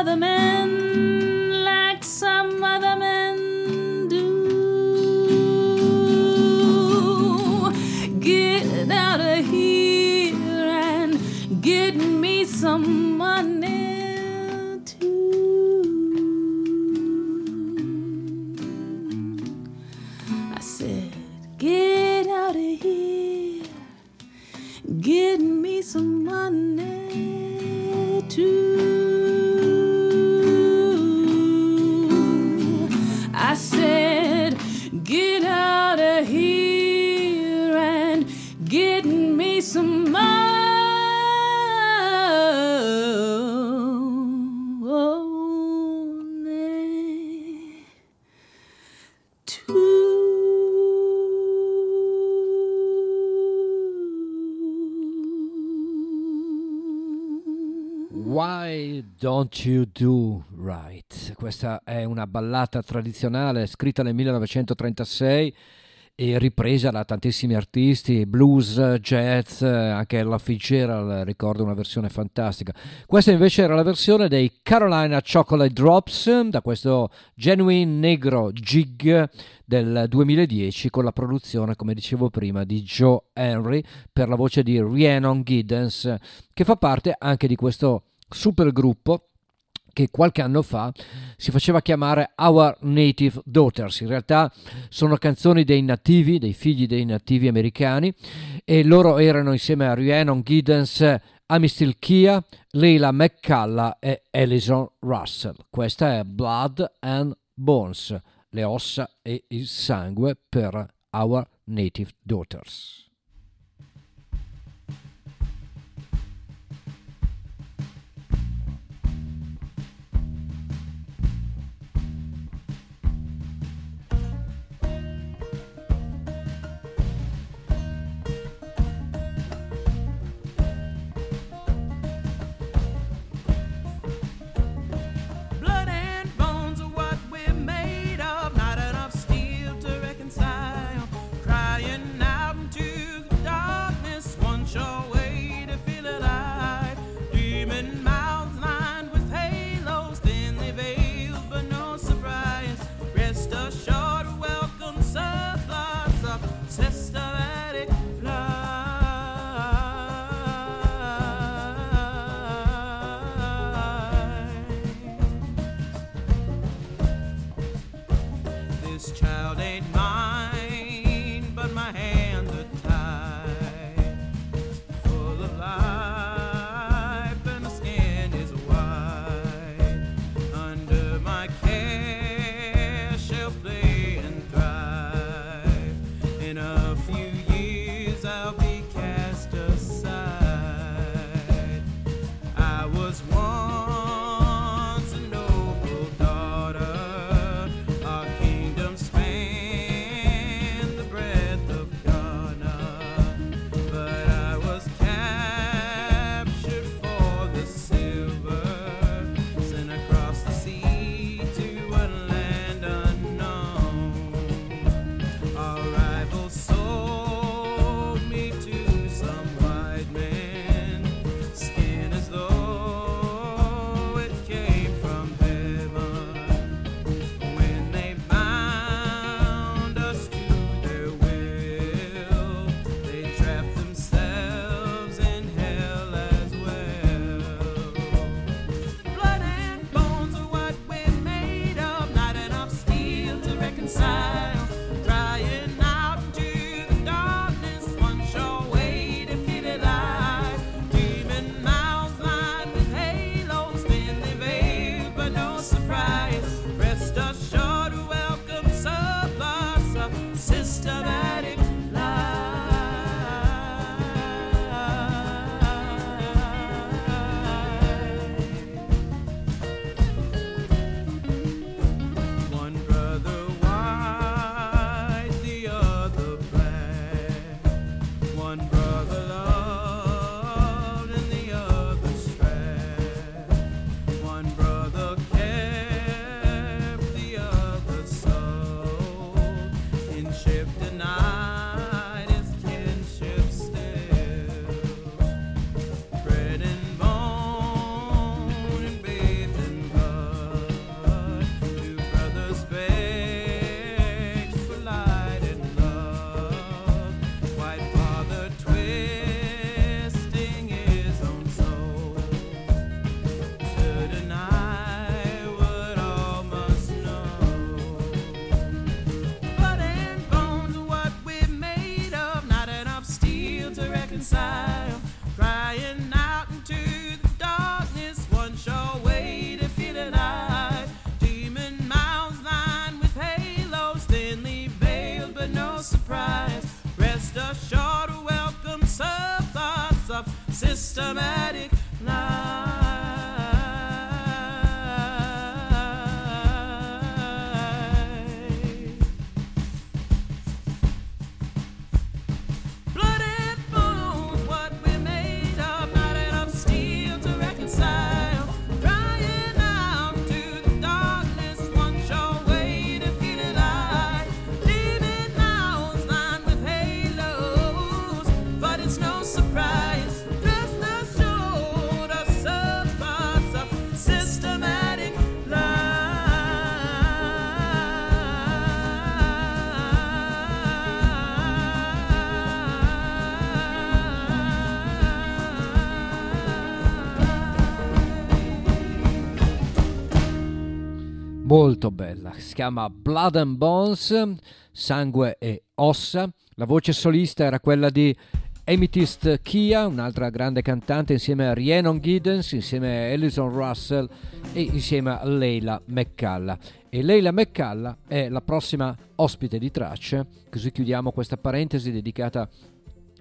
another man. Don't You Do Right. Questa è una ballata tradizionale scritta nel 1936 e ripresa da tantissimi artisti, blues, jazz, anche Ella Fitzgerald ricordo una versione fantastica. Questa invece era la versione dei Carolina Chocolate Drops da questo Genuine Negro Jig del 2010 con la produzione, come dicevo prima, di Joe Henry per la voce di Rhiannon Giddens, che fa parte anche di questo super gruppo che qualche anno fa si faceva chiamare Our Native Daughters. In realtà sono canzoni dei nativi, dei figli dei nativi americani, e loro erano insieme a Rhiannon Giddens, Amistil Kia, Leila McCalla e Alison Russell. Questa è Blood and Bones, le ossa e il sangue per Our Native Daughters. Molto bella, si chiama Blood and Bones, sangue e ossa. La voce solista era quella di Amethyst Kia, un'altra grande cantante, insieme a Rhiannon Giddens, insieme a Alison Russell e insieme a Leila McCalla. E Leila McCalla è la prossima ospite di tracce, così chiudiamo questa parentesi dedicata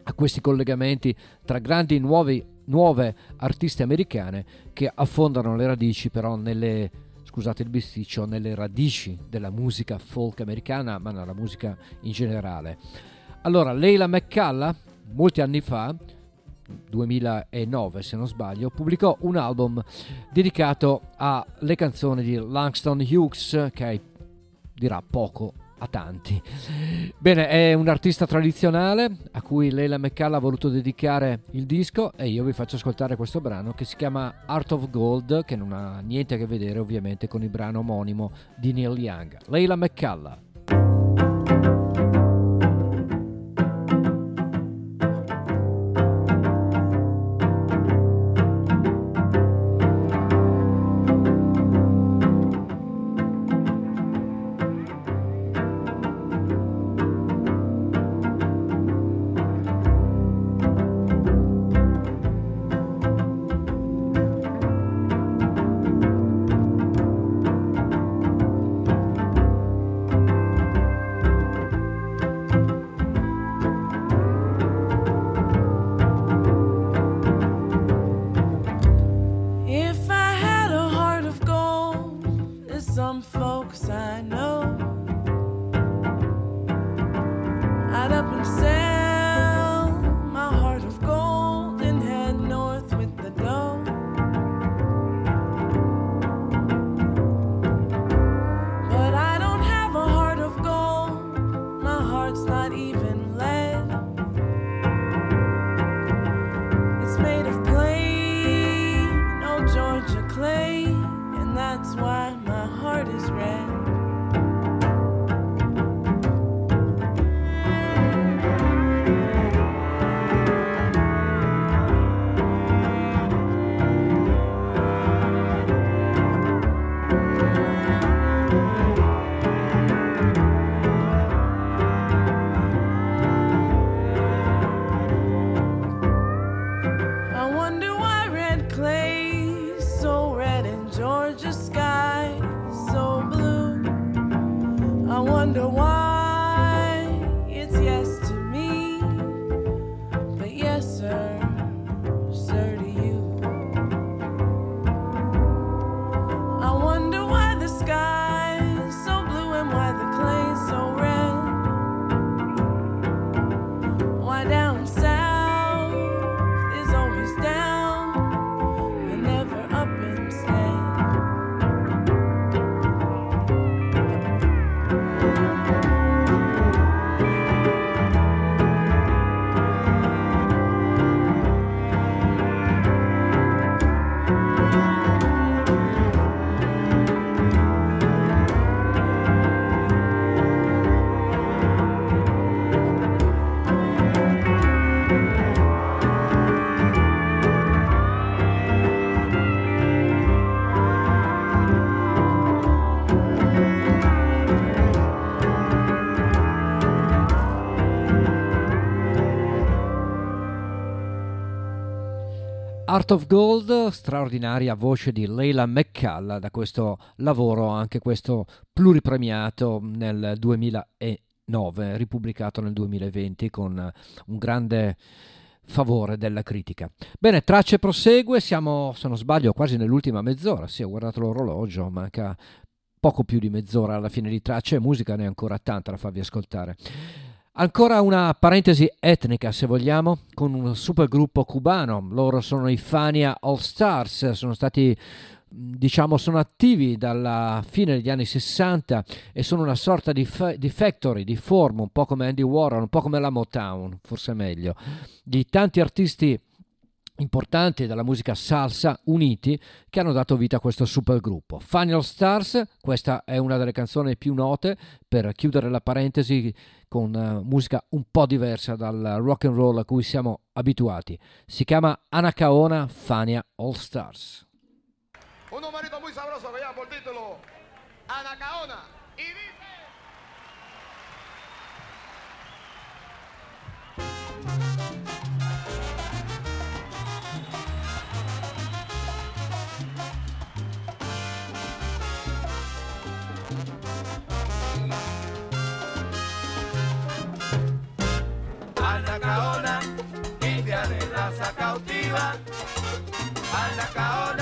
a questi collegamenti tra grandi nuovi, nuove artiste americane che affondano le radici però nelle scusate il bisticcio, nelle radici della musica folk americana, ma nella musica in generale. Allora, Leila McCalla molti anni fa, 2009 se non sbaglio, pubblicò un album dedicato alle canzoni di Langston Hughes che dirà poco a tanti. Bene, è un artista tradizionale a cui Leila McCall ha voluto dedicare il disco e io vi faccio ascoltare questo brano che si chiama Art of Gold, che non ha niente a che vedere ovviamente con il brano omonimo di Neil Young. Leila McCall. Art of Gold, straordinaria voce di Leila McCalla da questo lavoro, anche questo pluripremiato nel 2009, ripubblicato nel 2020 con un grande favore della critica. Bene, tracce prosegue, siamo, se non sbaglio, quasi nell'ultima mezz'ora, sì, ho guardato l'orologio, manca poco più di mezz'ora alla fine di tracce musica ne è ancora tanta da farvi ascoltare. Ancora una parentesi etnica, se vogliamo, con un supergruppo cubano. Loro sono i Fania All Stars, sono stati diciamo sono attivi dalla fine degli anni 60 e sono una sorta di, fa- di, factory, di forma, un po' come Andy Warhol, un po' come la Motown, forse meglio, di tanti artisti importanti della musica salsa uniti che hanno dato vita a questo supergruppo. Final Stars, questa è una delle canzoni più note per chiudere la parentesi con uh, musica un po' diversa dal rock and roll a cui siamo abituati. Si chiama Anacaona Fania All Stars. Un numerito muy sabroso que ya por título Anacaona. Y dice... arriba, al la caola.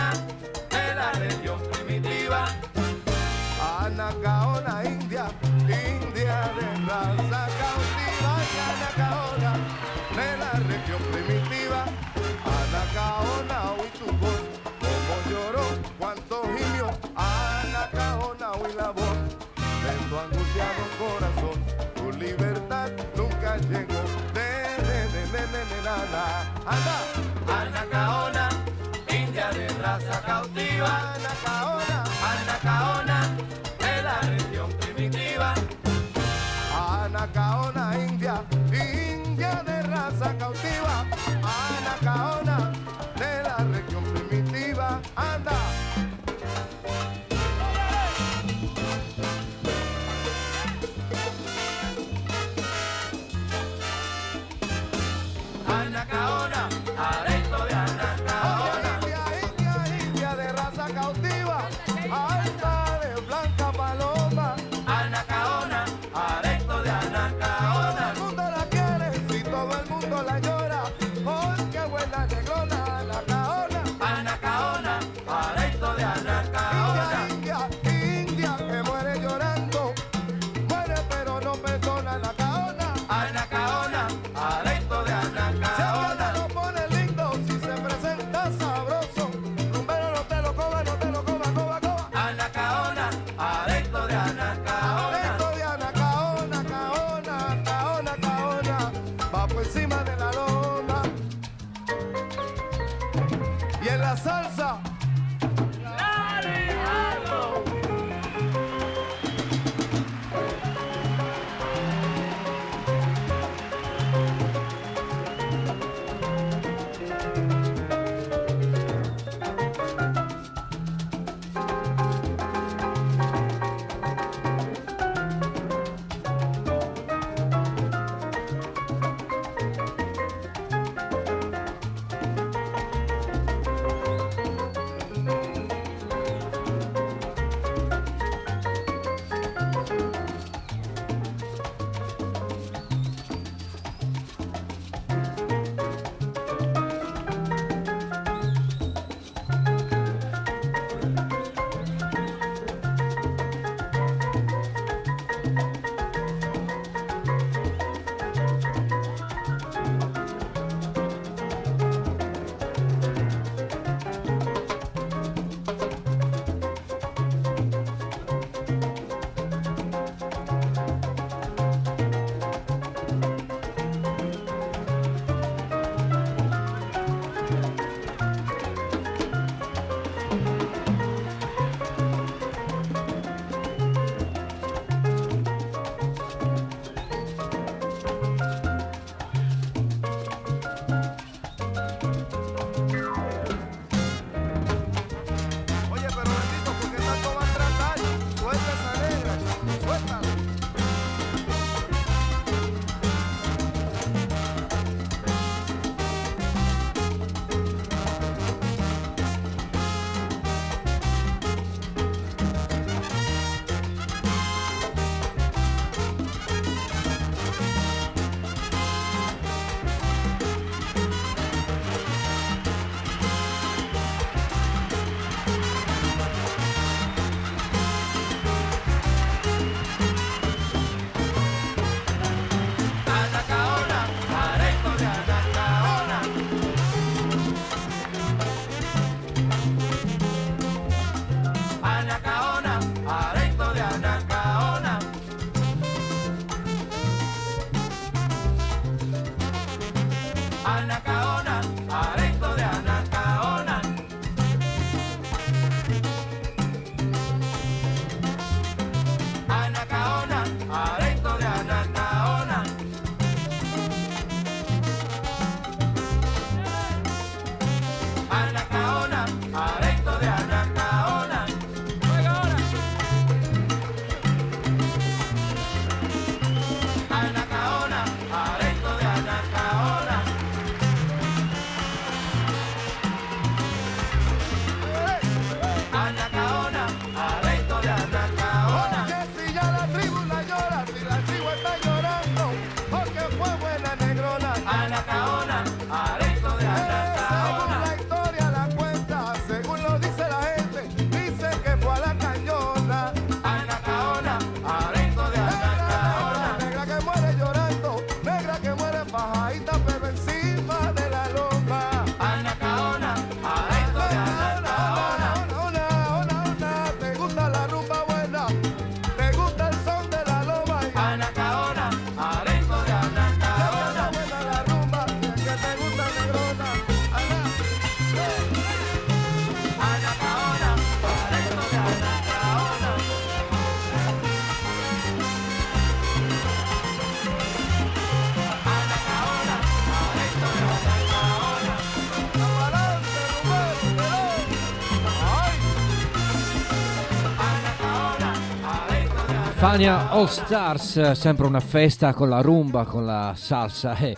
Fania All Stars, sempre una festa con la rumba, con la salsa. eh.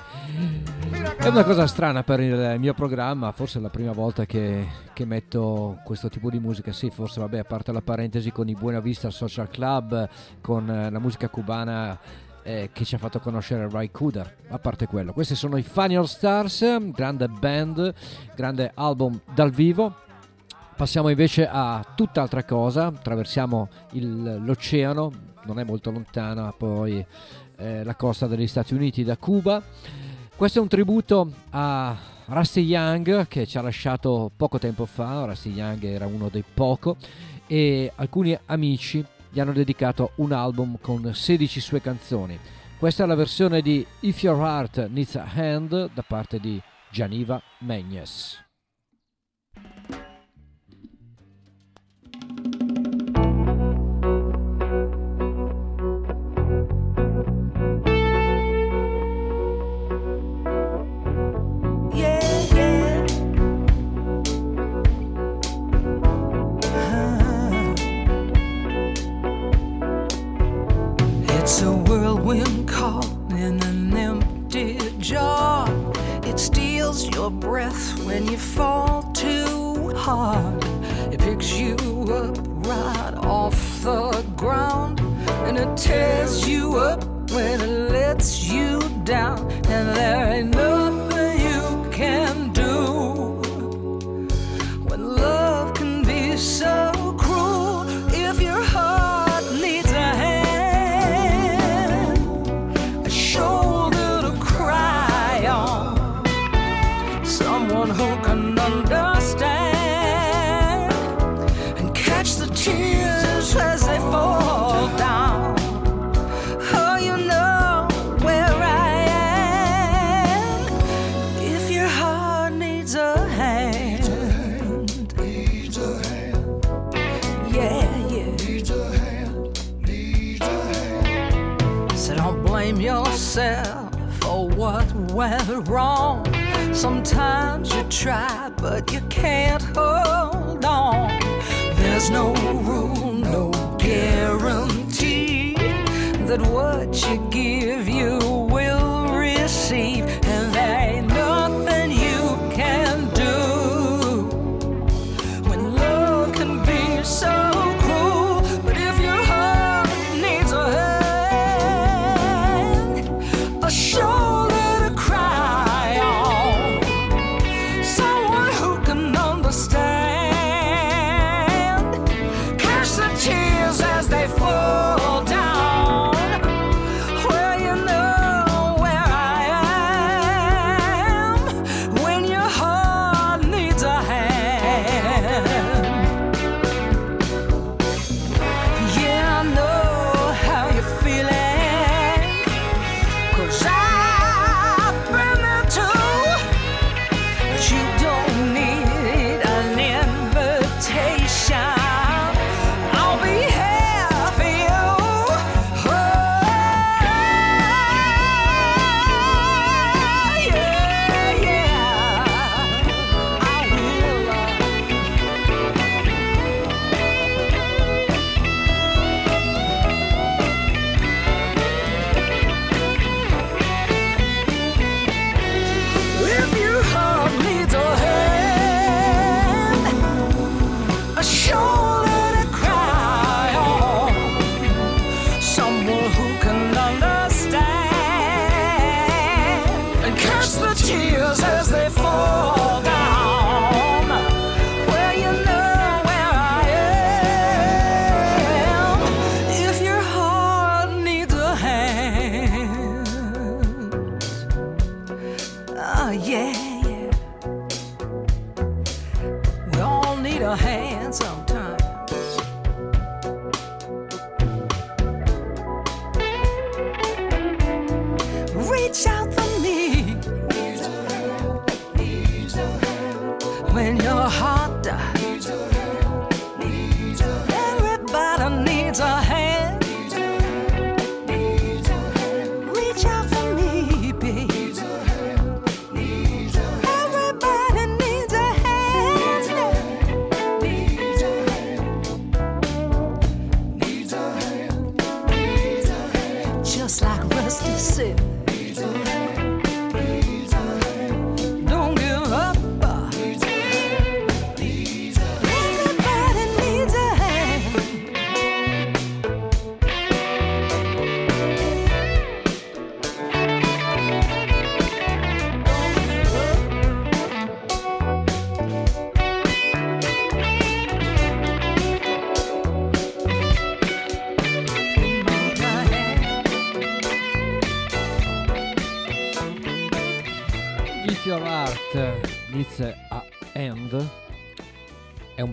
È una cosa strana per il mio programma, forse è la prima volta che, che metto questo tipo di musica. Sì, forse vabbè, a parte la parentesi con i Buena Vista Social Club, con eh, la musica cubana eh, che ci ha fatto conoscere Rai Kuder. A parte quello, questi sono i Funny All Stars, grande band, grande album dal vivo. Passiamo invece a tutt'altra cosa, attraversiamo il- l'oceano, non è molto lontana poi eh, la costa degli Stati Uniti da Cuba. Questo è un tributo a Rusty Young che ci ha lasciato poco tempo fa, Rusty Young era uno dei poco e alcuni amici gli hanno dedicato un album con 16 sue canzoni. Questa è la versione di If Your Heart Needs a Hand da parte di Gianiva Megnes.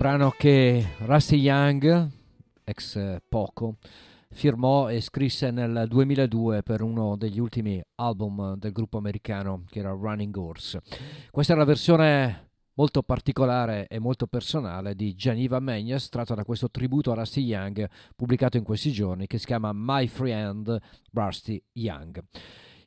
Brano che Rusty Young, ex Poco, firmò e scrisse nel 2002 per uno degli ultimi album del gruppo americano che era Running Horse. Questa è la versione molto particolare e molto personale di Geneva Menyes, tratta da questo tributo a Rusty Young pubblicato in questi giorni che si chiama My Friend Rusty Young.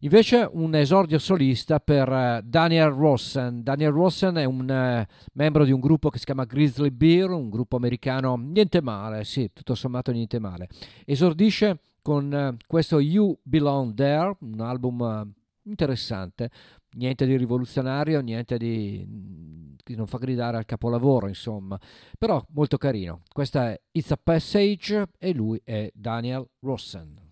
Invece un esordio solista per eh, Daniel Rossen. Daniel Rossen è un uh, membro di un gruppo che si chiama Grizzly Bear, un gruppo americano niente male, sì, tutto sommato niente male. Esordisce con uh, questo You Belong There, un album interessante, niente di rivoluzionario, niente di che non fa gridare al capolavoro, insomma, però molto carino. Questa è It's a Passage e lui è Daniel Rossen.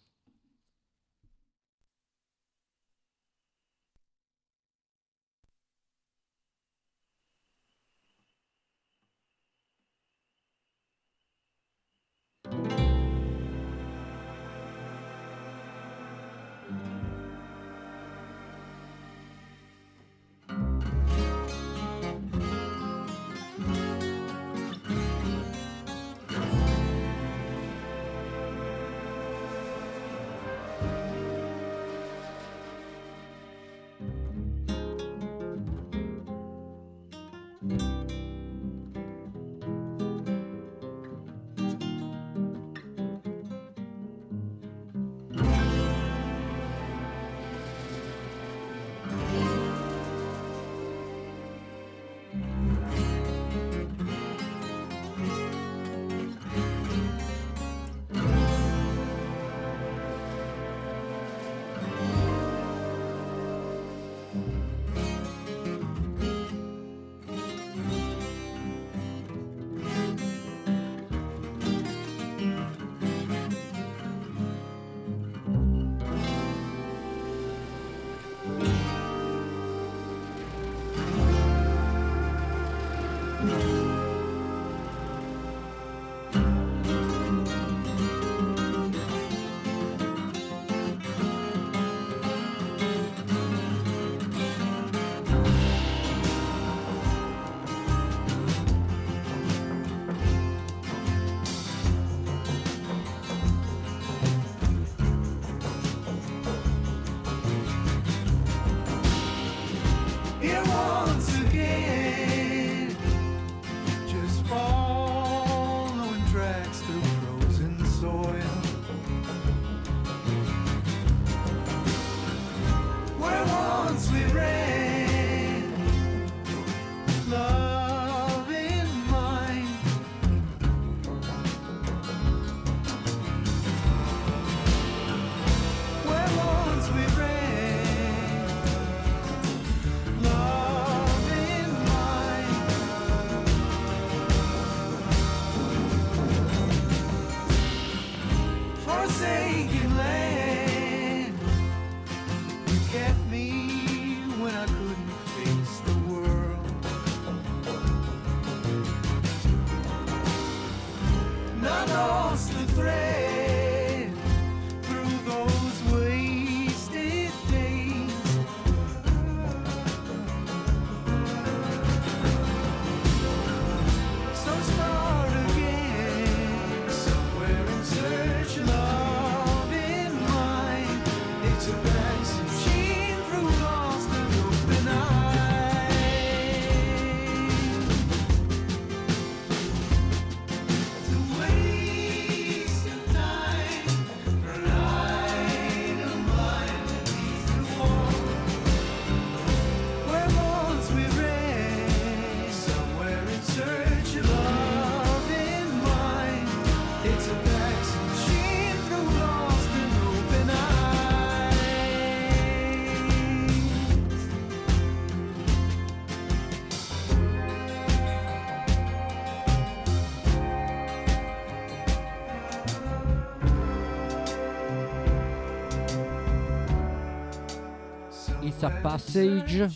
Passage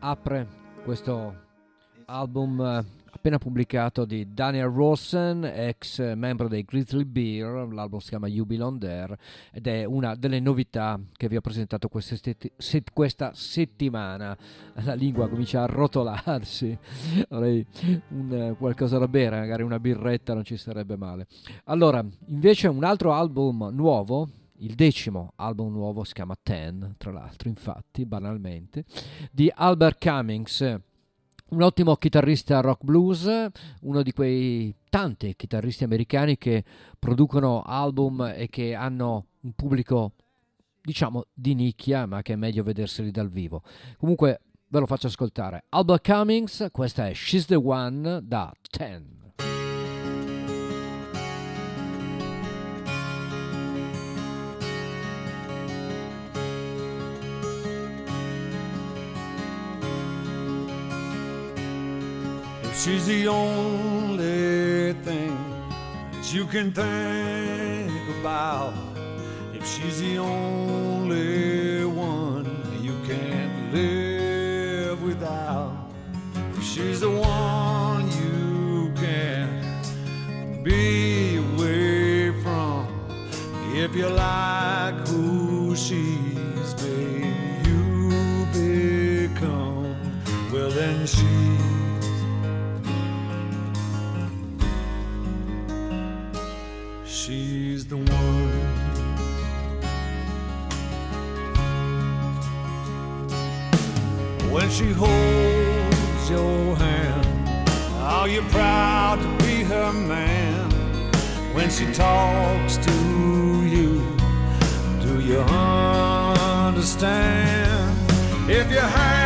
apre questo album eh, appena pubblicato di Daniel Rosen, ex membro dei Grizzly Bear, l'album si chiama You Belong There ed è una delle novità che vi ho presentato questa, set- questa settimana. La lingua comincia a rotolarsi, avrei un, qualcosa da bere, magari una birretta non ci sarebbe male. Allora, invece un altro album nuovo, il decimo album nuovo si chiama Ten, tra l'altro, infatti, banalmente, di Albert Cummings un ottimo chitarrista rock blues, uno di quei tanti chitarristi americani che producono album e che hanno un pubblico diciamo di nicchia, ma che è meglio vederseli dal vivo. Comunque ve lo faccio ascoltare. Albert Cummings, questa è She's the One da Ten. She's the only thing that you can think about. If she's the only one you can't live without. If she's the one you can't be away from. If you like who she's been, you become. Well, then she's she's the one. When she holds your hand, are you proud to be her man? When she talks to you, do you understand? If you had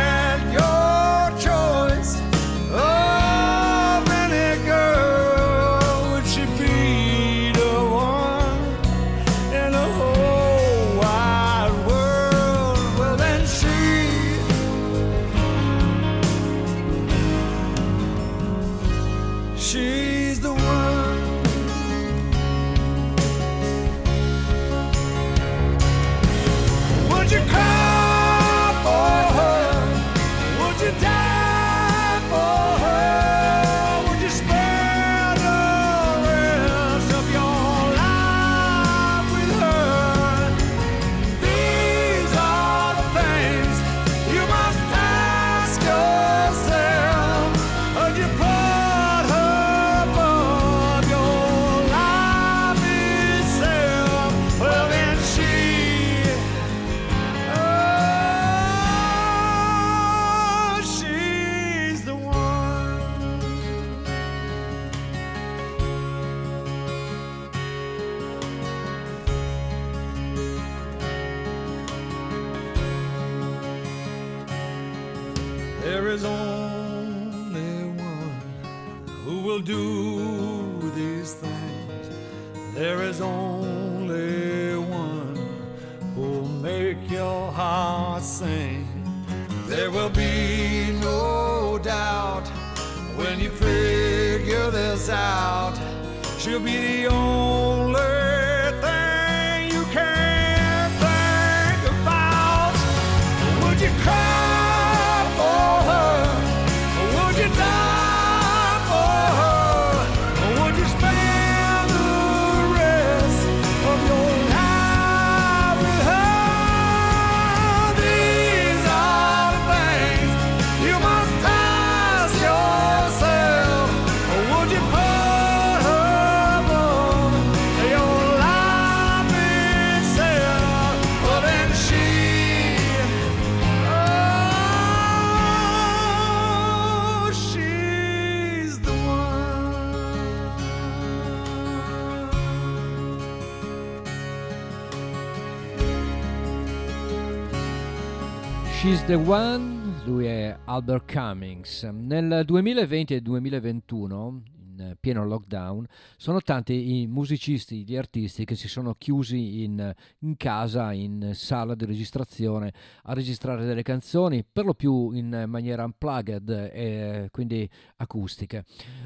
the One, lui è Albert Cummings. Nel 2020 e 2021, in pieno lockdown, sono tanti i musicisti, gli artisti che si sono chiusi in, in casa, in sala di registrazione, a registrare delle canzoni, per lo più in maniera unplugged e quindi acustiche.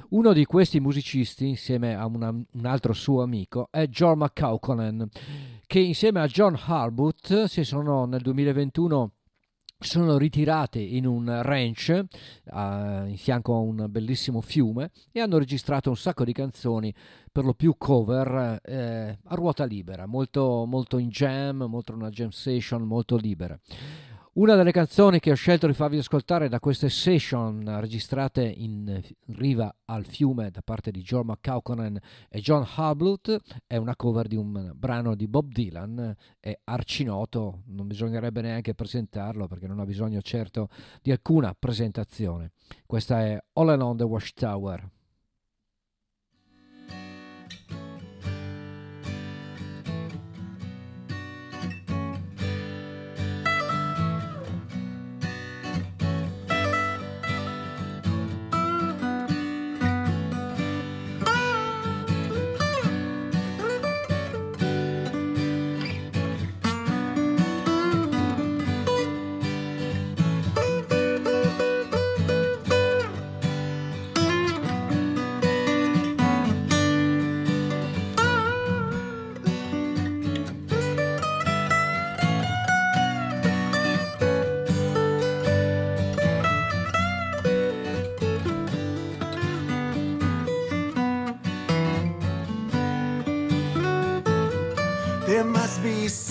Uno di questi musicisti, insieme a una- un altro suo amico, è John McCauconen, che insieme a John Harbutt si sono nel 2021 sono ritirati in un ranch eh, in fianco a un bellissimo fiume e hanno registrato un sacco di canzoni per lo più cover eh, a ruota libera, molto, molto in jam, molto una jam session molto libera. Una delle canzoni che ho scelto di farvi ascoltare da queste session registrate in riva al fiume da parte di John McCauconen e John Harblut è una cover di un brano di Bob Dylan, è arcinoto, non bisognerebbe neanche presentarlo perché non ha bisogno certo di alcuna presentazione. Questa è All Along the Watchtower.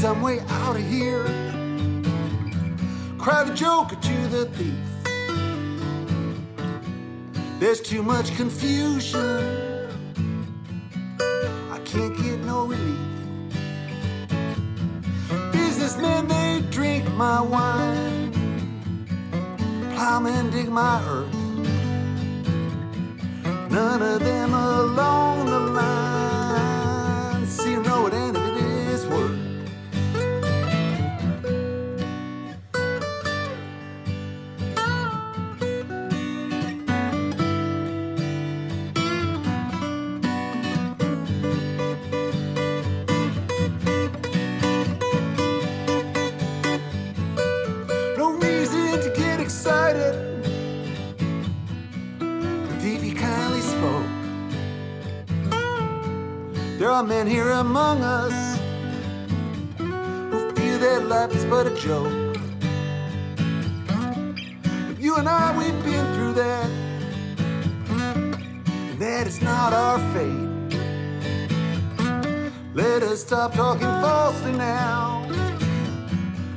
Some way out of here. Cry the joker to the thief. There's too much confusion. I can't get no relief. Businessmen, they drink my wine. Plowmen dig my earth. None of them along the line seem to know it is are men here among us who feel that life is but a joke. But you and I, we've been through that, and that is not our fate. Let us stop talking falsely now.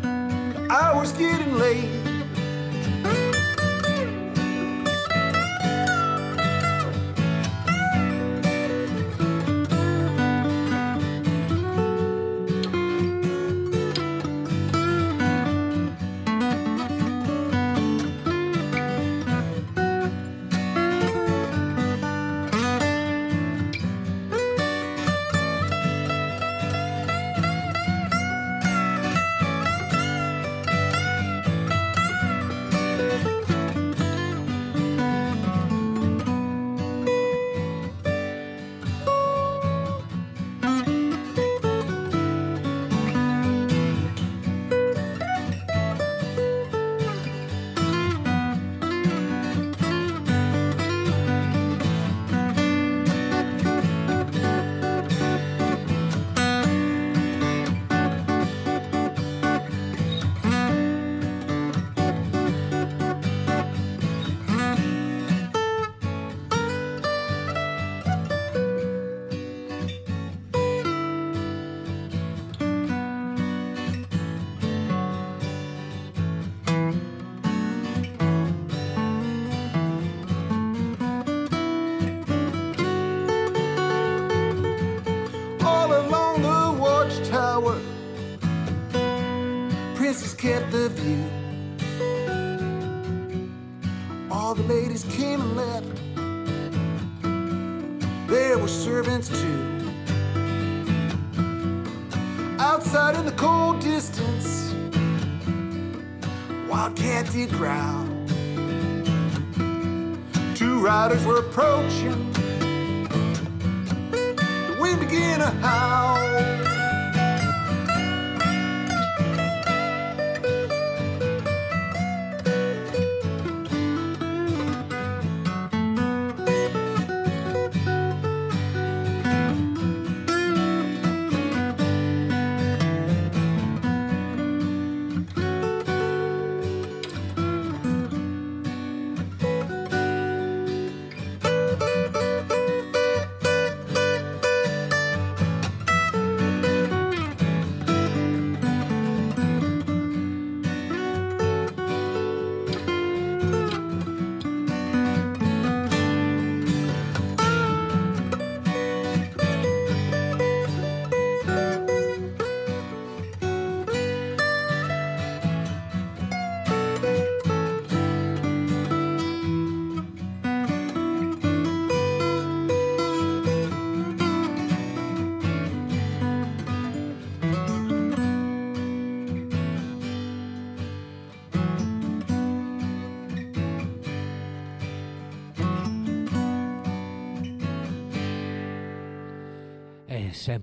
The hour's getting late. Servants too. Outside in the cold distance, wildcat did growl. Two riders were approaching the wind began to howl.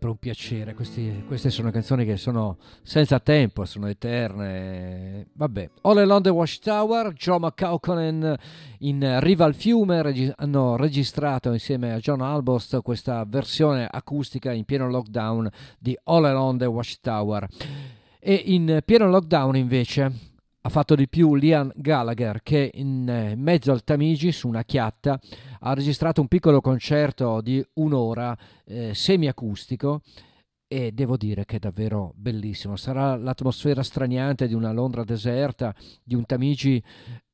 Sempre un piacere, Questi- queste sono canzoni che sono senza tempo, sono eterne. Vabbè, All Along the Watchtower, Joe McCauconen in Riva al Fiume regi- hanno registrato insieme a John Albost questa versione acustica in pieno lockdown di All Along the Watchtower. E in pieno lockdown invece ha fatto di più Liam Gallagher che in eh, mezzo al Tamigi su una chiatta ha registrato un piccolo concerto di un'ora eh, semiacustico e devo dire che è davvero bellissimo. Sarà l'atmosfera straniante di una Londra deserta, di un Tamigi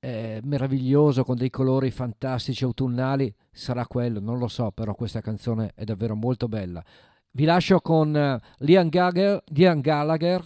eh, meraviglioso con dei colori fantastici autunnali, sarà quello, non lo so, però questa canzone è davvero molto bella. Vi lascio con eh, Liam Gallagher, Liam Gallagher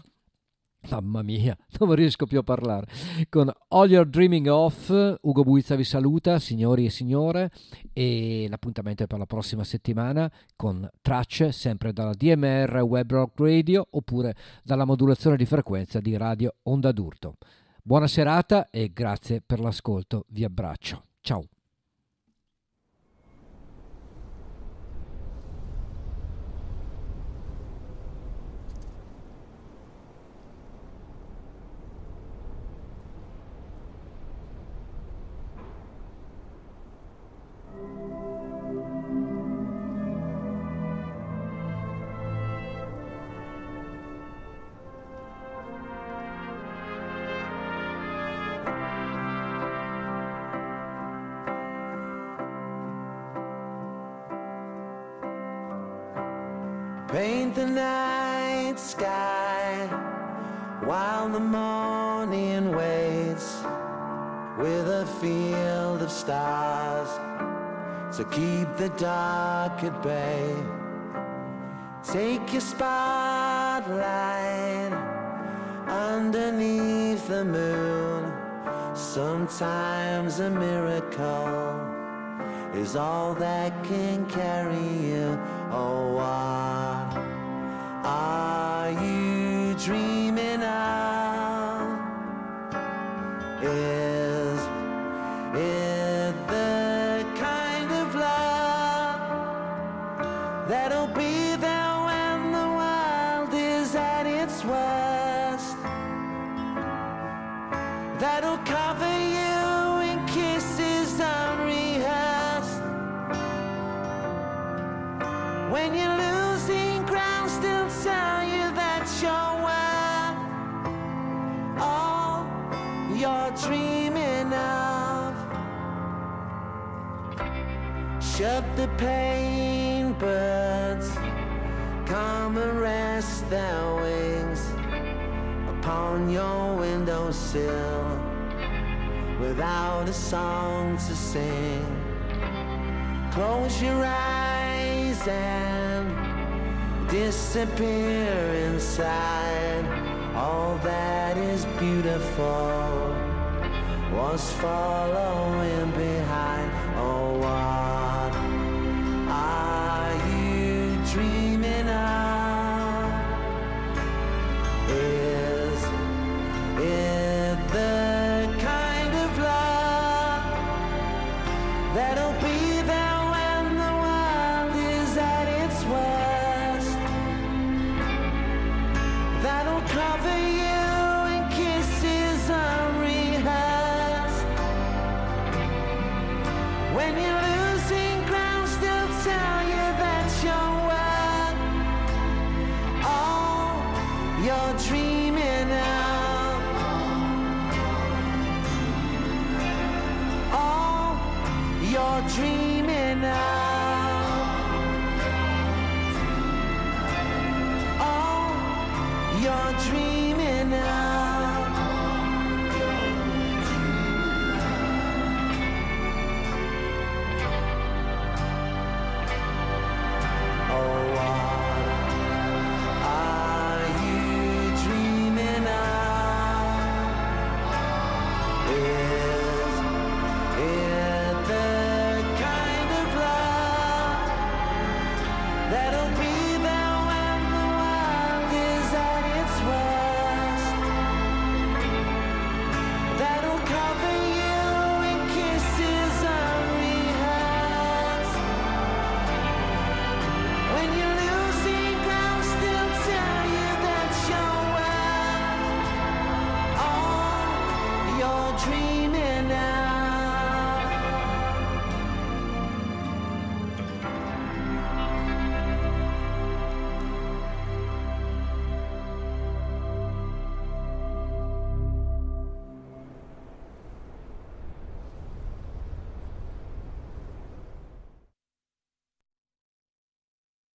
Mamma mia, non riesco più a parlare. Con All You're Dreaming Of, Ugo Buizza vi saluta, signori e signore, e l'appuntamento è per la prossima settimana con tracce sempre dalla DMR Web Rock Radio oppure dalla modulazione di frequenza di Radio Onda d'Urto. Buona serata e grazie per l'ascolto, vi abbraccio. Ciao. Night sky while the morning waits with a field of stars to keep the dark at bay. Take your spotlight underneath the moon. Sometimes a miracle is all that can carry you. Oh, what are you dreaming of? Shut the pain, birds. Come and rest their wings upon your windowsill without a song to sing. Close your eyes and disappear inside. All that is beautiful was following behind. Oh, wow.